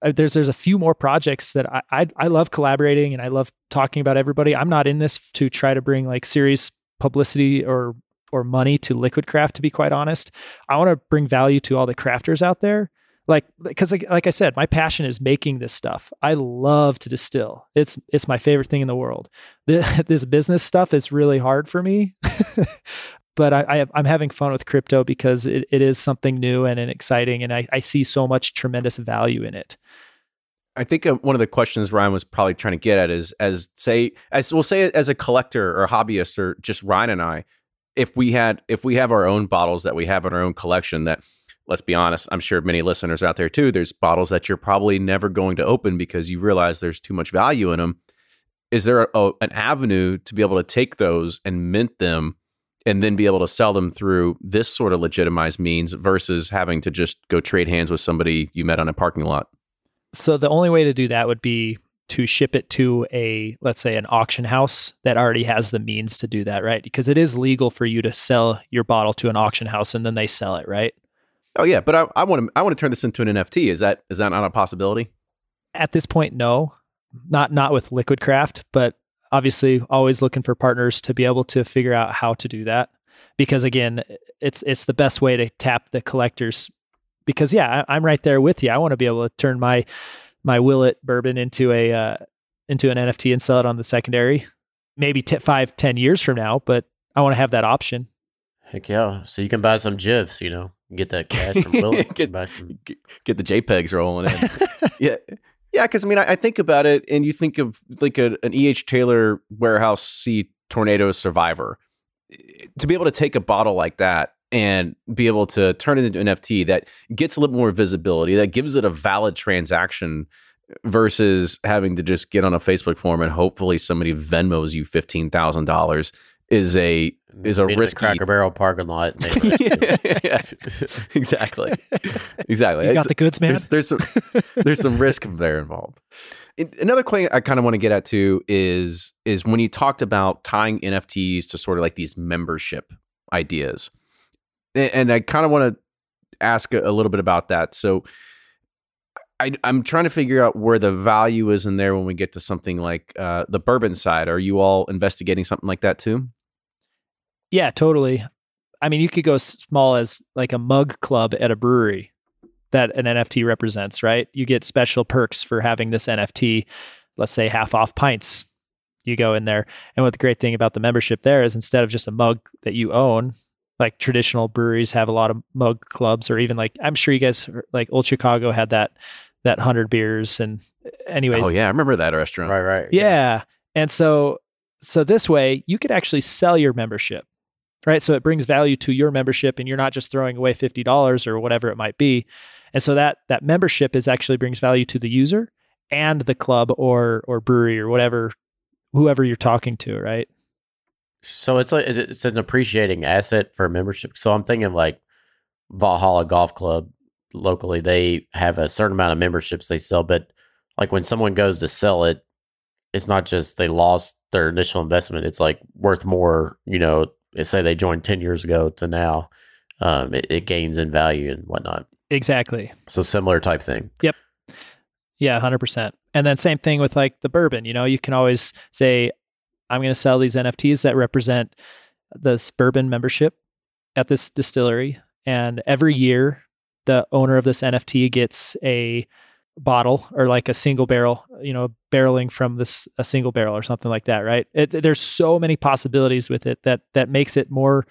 A: Uh, there's there's a few more projects that I, I I love collaborating and I love talking about everybody. I'm not in this to try to bring like serious publicity or or money to Liquid Craft. To be quite honest, I want to bring value to all the crafters out there. Like because like, like i said my passion is making this stuff. I love to distill. It's it's my favorite thing in the world. The, *laughs* this business stuff is really hard for me *laughs* but I, I am having fun with crypto because it, it is something new and, and exciting and I, I see so much tremendous value in it.
C: I think uh, one of the questions Ryan was probably trying to get at is as say as we'll say as a collector or hobbyist or just Ryan and I, if we had if we have our own bottles that we have in our own collection that let's be honest, I'm sure many listeners out there too, there's bottles that you're probably never going to open because you realize there's too much value in them. Is there a, a, an avenue to be able to take those and mint them and then be able to sell them through this sort of legitimized means versus having to just go trade hands with somebody you met on a parking lot?
A: So the only way to do that would be to ship it to a let's say an auction house that already has the means to do that, right? Because it is legal for you to sell your bottle to an auction house and then they sell it, right?
C: Oh yeah, but I, want to I want to turn this into an NFT. Is that is that not a possibility?
A: At this point, no, not not with Liquid Craft, but obviously always looking for partners to be able to figure out how to do that. Because again, it's it's the best way to tap the collectors because yeah, I, am right there with you. I want to be able to turn my my Willet bourbon into a uh, into an NFT and sell it on the secondary, maybe t- five, ten years from now. But I want to have that option.
E: Heck yeah! So you can buy some gifs, you know, get that cash from Willet. *laughs*
C: get,
E: buy some...
C: get, the JPEGs rolling in. *laughs* yeah. Yeah, because I mean, I, I, think about it, and you think of like a, an E.H. Taylor warehouse C tornado survivor. To be able to take a bottle like that and be able to turn it into an NFT that gets a little more visibility, that gives it a valid transaction versus having to just get on a Facebook forum and hopefully somebody Venmos you fifteen thousand dollars is a is a risk
E: Cracker Barrel parking lot. *laughs*
C: yeah, yeah, *laughs* exactly, *laughs* exactly.
A: You got the goods, man.
C: There's, there's some there's some risk there involved. Another thing I kind of want to get at too is is when you talked about tying NFTs to sort of like these membership ideas and I kind of want to ask a, a, little bit about that. So I I, am trying to figure out where the value is in there when we get to something like uh, the bourbon side. Are you all investigating something like that too?
A: Yeah, totally. I mean, you could go as small as like a mug club at a brewery that an NFT represents, right? You get special perks for having this NFT, let's say half off pints. You go in there. And what the great thing about the membership there is instead of just a mug that you own, like traditional breweries have a lot of mug clubs or even like I'm sure you guys like Old Chicago had that that 100 beers and anyways.
C: Oh yeah, I remember that restaurant.
E: Right, right.
A: Yeah. yeah. And so so this way you could actually sell your membership. Right? So it brings value to your membership and you're not just throwing away $50 or whatever it might be. And so that that membership is actually brings value to the user and the club or or brewery or whatever whoever you're talking to, right?
E: So it's like it's an appreciating asset for membership. So I'm thinking like Valhalla Golf Club locally, they have a certain amount of memberships they sell, but like when someone goes to sell it, it's not just they lost their initial investment; it's like worth more. You know, say they joined ten years ago to now, um, it, it gains in value and whatnot.
A: Exactly.
E: So similar type thing.
A: Yep. Yeah, hundred percent. And then same thing with like the bourbon. You know, you can always say, I'm going to sell these NFTs that represent this bourbon membership at this distillery. And every year, the owner of this NFT gets a bottle or like a single barrel, you know, barreling from this a single barrel or something like that, right? It, there's so many possibilities with it that that makes it more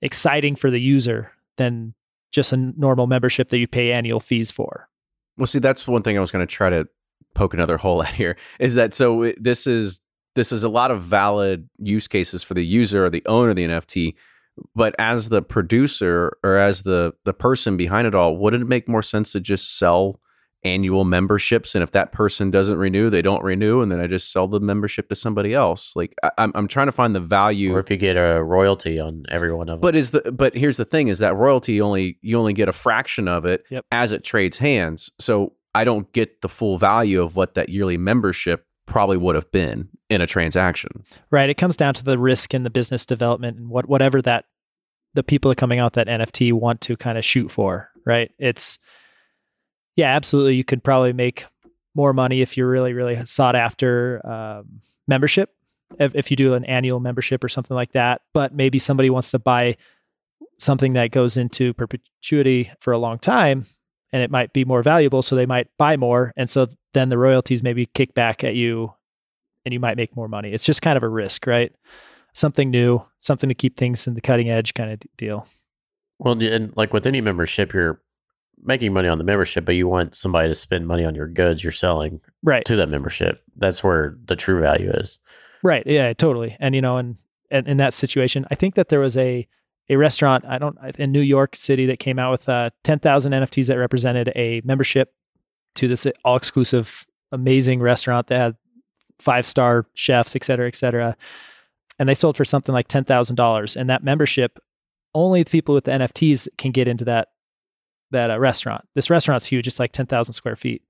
A: exciting for the user than just a normal membership that you pay annual fees for.
C: Well, see, that's one thing I was going to try to poke another *laughs* hole at here is that so this is this is a lot of valid use cases for the user or the owner of the NFT. But as the producer or as the the person behind it all, wouldn't it make more sense to just sell annual memberships? And if that person doesn't renew, they don't renew, and then I just sell the membership to somebody else. Like I, am I'm trying to find the value.
E: Or if you get a royalty on every one of them.
C: But is the but here's the thing: is that royalty only you only get a fraction of it
A: yep.
C: as it trades hands. So I don't get the full value of what that yearly membership probably would have been in a transaction.
A: Right. It comes down to the risk in the business development and what whatever that the people that coming out that NFT want to kind of shoot for. Right. It's yeah, absolutely. You could probably make more money if you're really, really sought after um, membership. If, if you do an annual membership or something like that, but maybe somebody wants to buy something that goes into perpetuity for a long time and it might be more valuable. So they might buy more. And so then the royalties maybe kick back at you and you might make more money. It's just kind of a risk, right? Something new, something to keep things in the cutting edge kind of deal.
E: Well, and like with any membership, you're making money on the membership, but you want somebody to spend money on your goods you're selling
A: right
E: to that membership. That's where the true value is.
A: Right. Yeah, totally. And you know, and, and in that situation, I think that there was a a restaurant I don't in New York City that came out with uh, 10,000 NFTs that represented a membership to this all exclusive amazing restaurant that had five star chefs, et cetera, et cetera. And they sold for something like $10,000. And that membership, only the people with the NFTs can get into that that uh, restaurant. This restaurant's huge; it's like ten thousand square feet.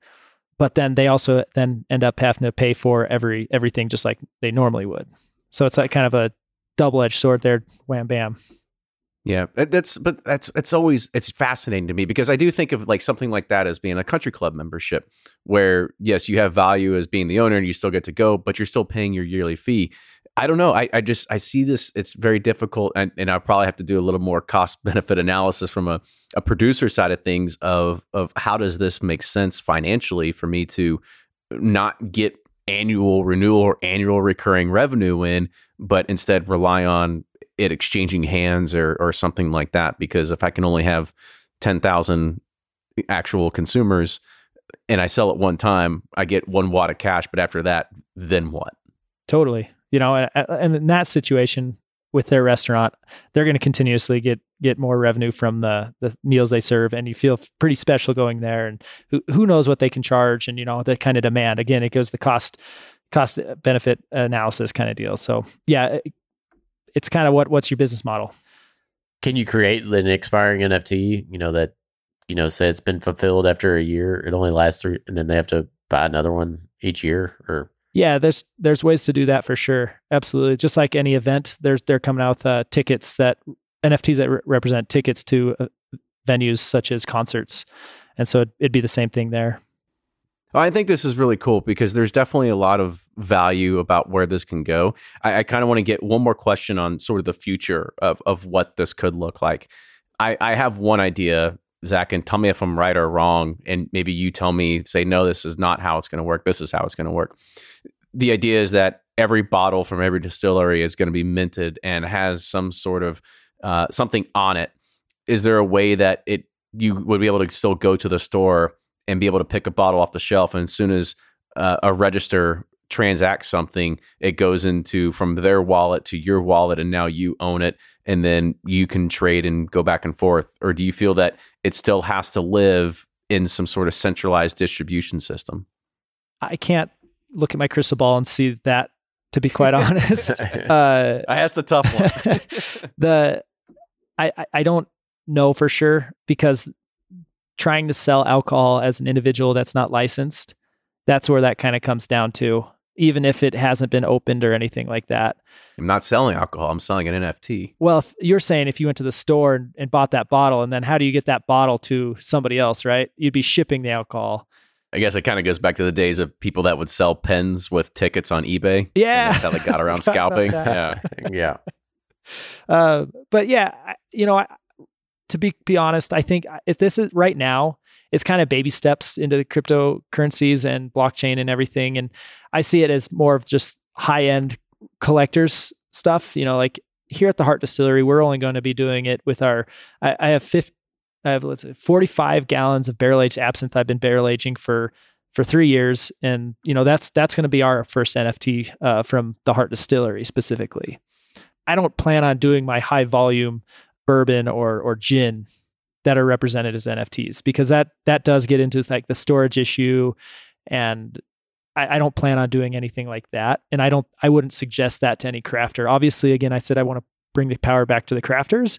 A: But then they also then end up having to pay for every everything just like they normally would. So it's like kind of a double edged sword there. Wham bam.
C: Yeah, that's but that's it's always it's fascinating to me because I do think of like something like that as being a country club membership, where yes, you have value as being the owner and you still get to go, but you're still paying your yearly fee. I don't know. I, I just I see this. It's very difficult, and, and I'll probably have to do a little more cost *laughs* benefit analysis from a, a producer side of things of of how does this make sense financially for me to not get annual renewal or annual recurring revenue in, but instead rely on it exchanging hands or or something like that. Because if I can only have ten thousand actual consumers and I sell it one time, I get one watt of cash. But after that, then what?
A: Totally you know, and, and in that situation with their restaurant, they're going to continuously get get more revenue from the the meals they serve, and you feel pretty special going there. And who who knows what they can charge, and you know that kind of demand. Again, it goes the cost cost uh, benefit analysis kind of deal. So yeah, it, it's kind of what what's your business model.
E: Can you create an expiring NFT? You know that you know say it's been fulfilled after a year. It only lasts three, and then they have to buy another one each year, or
A: yeah, there's there's ways to do that for sure. Absolutely. Just like any event, there's they're coming out with uh, tickets that NFTs that re- represent tickets to uh, venues such as concerts, and so it'd, it'd be the same thing there.
C: I think this is really cool because there's definitely a lot of value about where this can go. I, I kind of want to get one more question on sort of the future of of what this could look like. I, I have one idea, Zach, and tell me if I'm right or wrong, and maybe you tell me, say, no, this is not how it's going to work. This is how it's going to work the idea is that every bottle from every distillery is going to be minted and has some sort of uh, something on it. Is there a way that it you would be able to still go to the store and be able to pick a bottle off the shelf, and as soon as uh, a register transacts something, it goes into from their wallet to your wallet, and now you own it, and then you can trade and go back and forth? Or do you feel that it still has to live in some sort of centralized distribution system?
A: I can't look at my crystal ball and see that. To be quite *laughs* honest, *laughs* uh,
C: I asked a tough one. *laughs*
A: the I I don't know for sure because trying to sell alcohol as an individual that's not licensed, that's where that kind of comes down to. Even if it hasn't been opened or anything like that.
C: I'm not selling alcohol. I'm selling an NFT.
A: Well, you're saying if you went to the store and, and bought that bottle, and then how do you get that bottle to somebody else, right? You'd be shipping the alcohol.
C: I guess it kind of goes back to the days of people that would sell pens with tickets on eBay.
A: Yeah,
C: that's how they got *laughs* around scalping. Yeah, *laughs*
E: yeah. *laughs*
A: Uh, but yeah, you know, to be be honest, I think if this is right now, it's kind of baby steps into the cryptocurrencies and blockchain and everything, and I see it as more of just high end collectors stuff. You know, like here at the Heart Distillery, we're only going to be doing it with our. I, I have 50, I have let's say 45 gallons of barrel aged absinthe I've been barrel aging for for three years, and you know that's that's going to be our first NFT uh, from the Heart Distillery specifically. I don't plan on doing my high volume bourbon or or gin that are represented as NFTs because that that does get into like the storage issue, and I, I don't plan on doing anything like that. And I don't I wouldn't suggest that to any crafter. Obviously, again, I said I want to bring the power back to the crafters,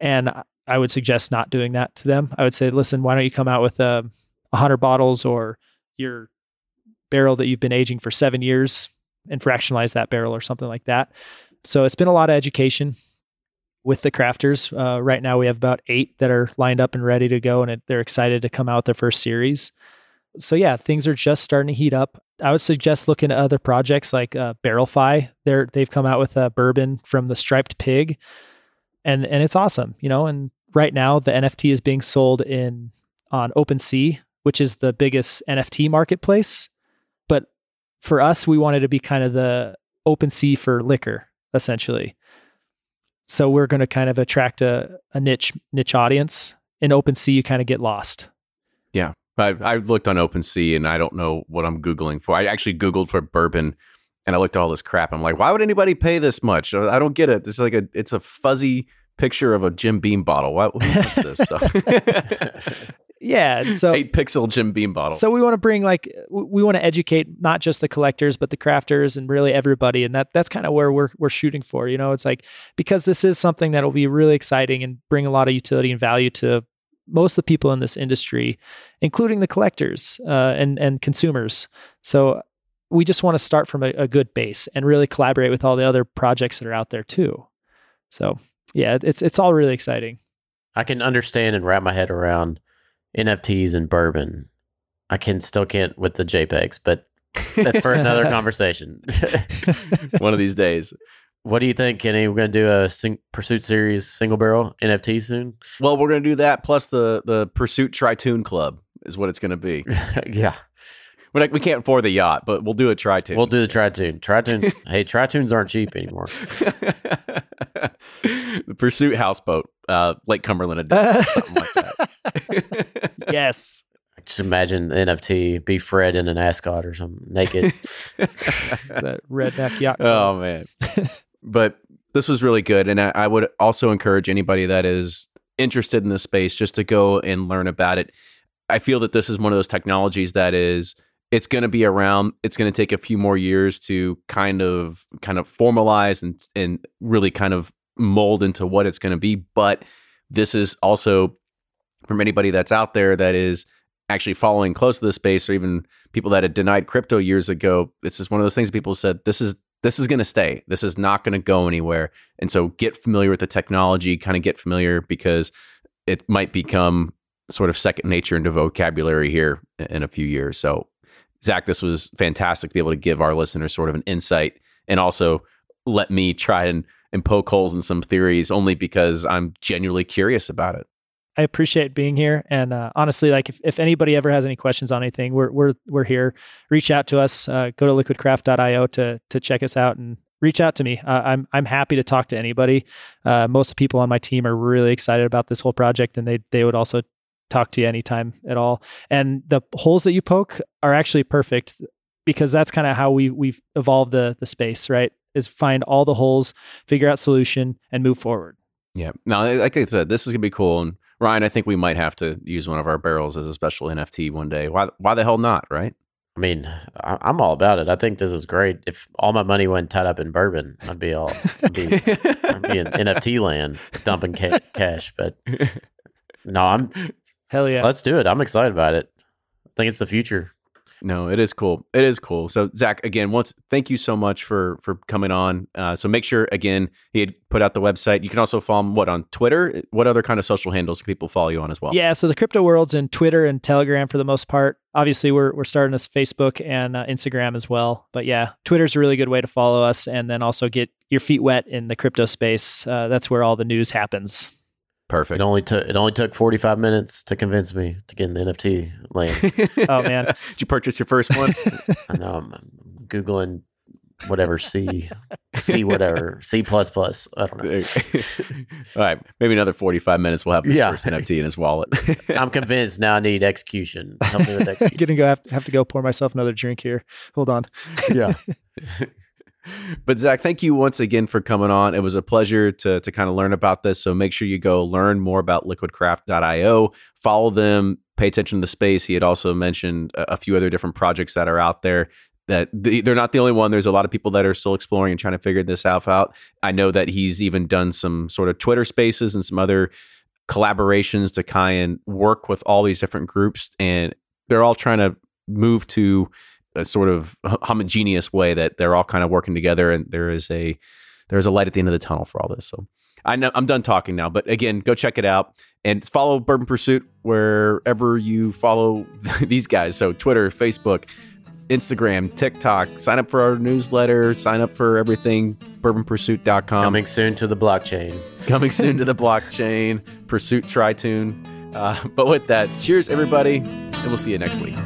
A: and I would suggest not doing that to them. I would say, listen, why don't you come out with uh, a hundred bottles or your barrel that you've been aging for seven years and fractionalize that barrel or something like that. So it's been a lot of education with the crafters. Uh, right now, we have about eight that are lined up and ready to go, and it, they're excited to come out their first series. So yeah, things are just starting to heat up. I would suggest looking at other projects like uh, Barrelfy. They're they've come out with a bourbon from the striped pig, and and it's awesome, you know. And right now the NFT is being sold in on OpenSea, which is the biggest NFT marketplace. But for us, we wanted to be kind of the OpenSea for liquor, essentially. So we're going to kind of attract a, a niche niche audience. In OpenSea, you kind of get lost.
C: Yeah, I, I've looked on OpenSea and I don't know what I'm googling for. I actually googled for bourbon, and I looked at all this crap. I'm like, why would anybody pay this much? I don't get it. It's like a it's a fuzzy picture of a Jim Beam bottle. What what's this stuff? *laughs*
A: yeah, so
C: eight pixel Jim Beam bottle.
A: So we want to bring like we want to educate not just the collectors but the crafters and really everybody, and that that's kind of where we're we're shooting for. You know, it's like because this is something that will be really exciting and bring a lot of utility and value to most of the people in this industry, including the collectors uh, and and consumers. So we just want to start from a, a good base and really collaborate with all the other projects that are out there too. So yeah, it's it's all really exciting.
E: I can understand and wrap my head around NFTs and bourbon. I can still can't with the JPEGs, but that's for another *laughs* conversation. *laughs*
C: One of these days.
E: What do you think, Kenny? We're going to do a sing- Pursuit Series single barrel NFT soon.
C: Well, we're going to do that plus the the Pursuit Tritoon Club is what it's going to be. *laughs*
E: yeah.
C: We're like, we can't afford the yacht, but we'll do a Tritoon.
E: We'll do the Tritoon. Tritoon. *laughs* hey, Tritoons aren't cheap anymore. *laughs*
C: the Pursuit houseboat, uh, Lake Cumberland edition, something like that.
A: yes.
E: Just imagine the NFT be Fred in an ascot or something, naked.
A: that redneck yacht.
C: Oh man. But this was really good, and I, I would also encourage anybody that is interested in this space just to go and learn about it. I feel that this is one of those technologies that is it's going to be around it's going to take a few more years to kind of kind of formalize and and really kind of mold into what it's going to be but this is also from anybody that's out there that is actually following close to the space or even people that had denied crypto years ago this is one of those things people said this is this is going to stay. This is not going to go anywhere. And so get familiar with the technology kind of get familiar because it might become sort of second nature into vocabulary here in a few years. So Zach, this was fantastic to be able to give our listeners sort of an insight and also let me try and, and poke holes in some theories only because I'm genuinely curious about it.
A: I appreciate being here. And uh, honestly, like if, if anybody ever has any questions on anything, we're we're we're here. Reach out to us. Uh, go to liquidcraft.io to to check us out and reach out to me. Uh, I'm I'm happy to talk to anybody. Uh, most people on my team are really excited about this whole project, and they they would also talk to you anytime at all. And the holes that you poke are actually perfect because that's kind of how we we've evolved the the space, right? Is find all the holes, figure out solution, and move forward.
C: Yeah. Now, like I said, this is gonna be cool. And Ryan, I think we might have to use one of our barrels as a special NFT one day. Why? Why the hell not? Right?
E: I mean, I'm all about it. I think this is great. If all my money went tied up in bourbon, I'd be all I'd be, I'd be in NFT *laughs* land dumping ca- cash. But *laughs* no, I'm
A: Hell yeah.
E: Let's do it. I'm excited about it. I think it's the future.
C: No, it is cool. It is cool. So Zach, again, once thank you so much for for coming on. Uh, so make sure again he had put out the website. You can also follow him what on Twitter. What other kind of social handles can people follow you on as well?
A: Yeah, so the crypto world's in Twitter and Telegram for the most part. Obviously, we're we're starting this Facebook and uh, Instagram as well. But yeah, Twitter's a really good way to follow us, and then also get your feet wet in the crypto space. Uh, that's where all the news happens.
C: Perfect.
E: It only took it only took 45 minutes to convince me to get in the NFT lane. *laughs*
A: oh man. *laughs*
C: Did you purchase your first one?
E: I know I'm googling whatever C C whatever C plus plus. I don't know. *laughs*
C: All right, maybe another 45 minutes we'll have his yeah. first NFT in his wallet.
E: I'm convinced now I need execution. Help me with execution.
A: Gonna go have to, have to go pour myself another drink here. Hold on.
E: Yeah
C: but Zach, thank you once again for coming on. It was a pleasure to to kind of learn about this. So make sure you go learn more about liquidcraft.io. Follow them. Pay attention to the space. He had also mentioned a, a few other different projects that are out there. That they're not the only one. There's a lot of people that are still exploring and trying to figure this stuff out. I know that he's even done some sort of Twitter Spaces and some other collaborations to kind of work with all these different groups, and they're all trying to move to a sort of homogeneous way that they're all kind of working together and there is a there's a light at the end of the tunnel for all this. So I know I'm done talking now, but again, go check it out and follow Bourbon Pursuit wherever you follow *laughs* these guys. So Twitter, Facebook, Instagram, TikTok. Sign up for our newsletter. Sign up for everything. BourbonPursuit.com.
E: Coming soon to the blockchain.
C: Coming soon to the *laughs* blockchain. Pursuit Tritoon. Uh, but with that, cheers, everybody, and we'll see you next week.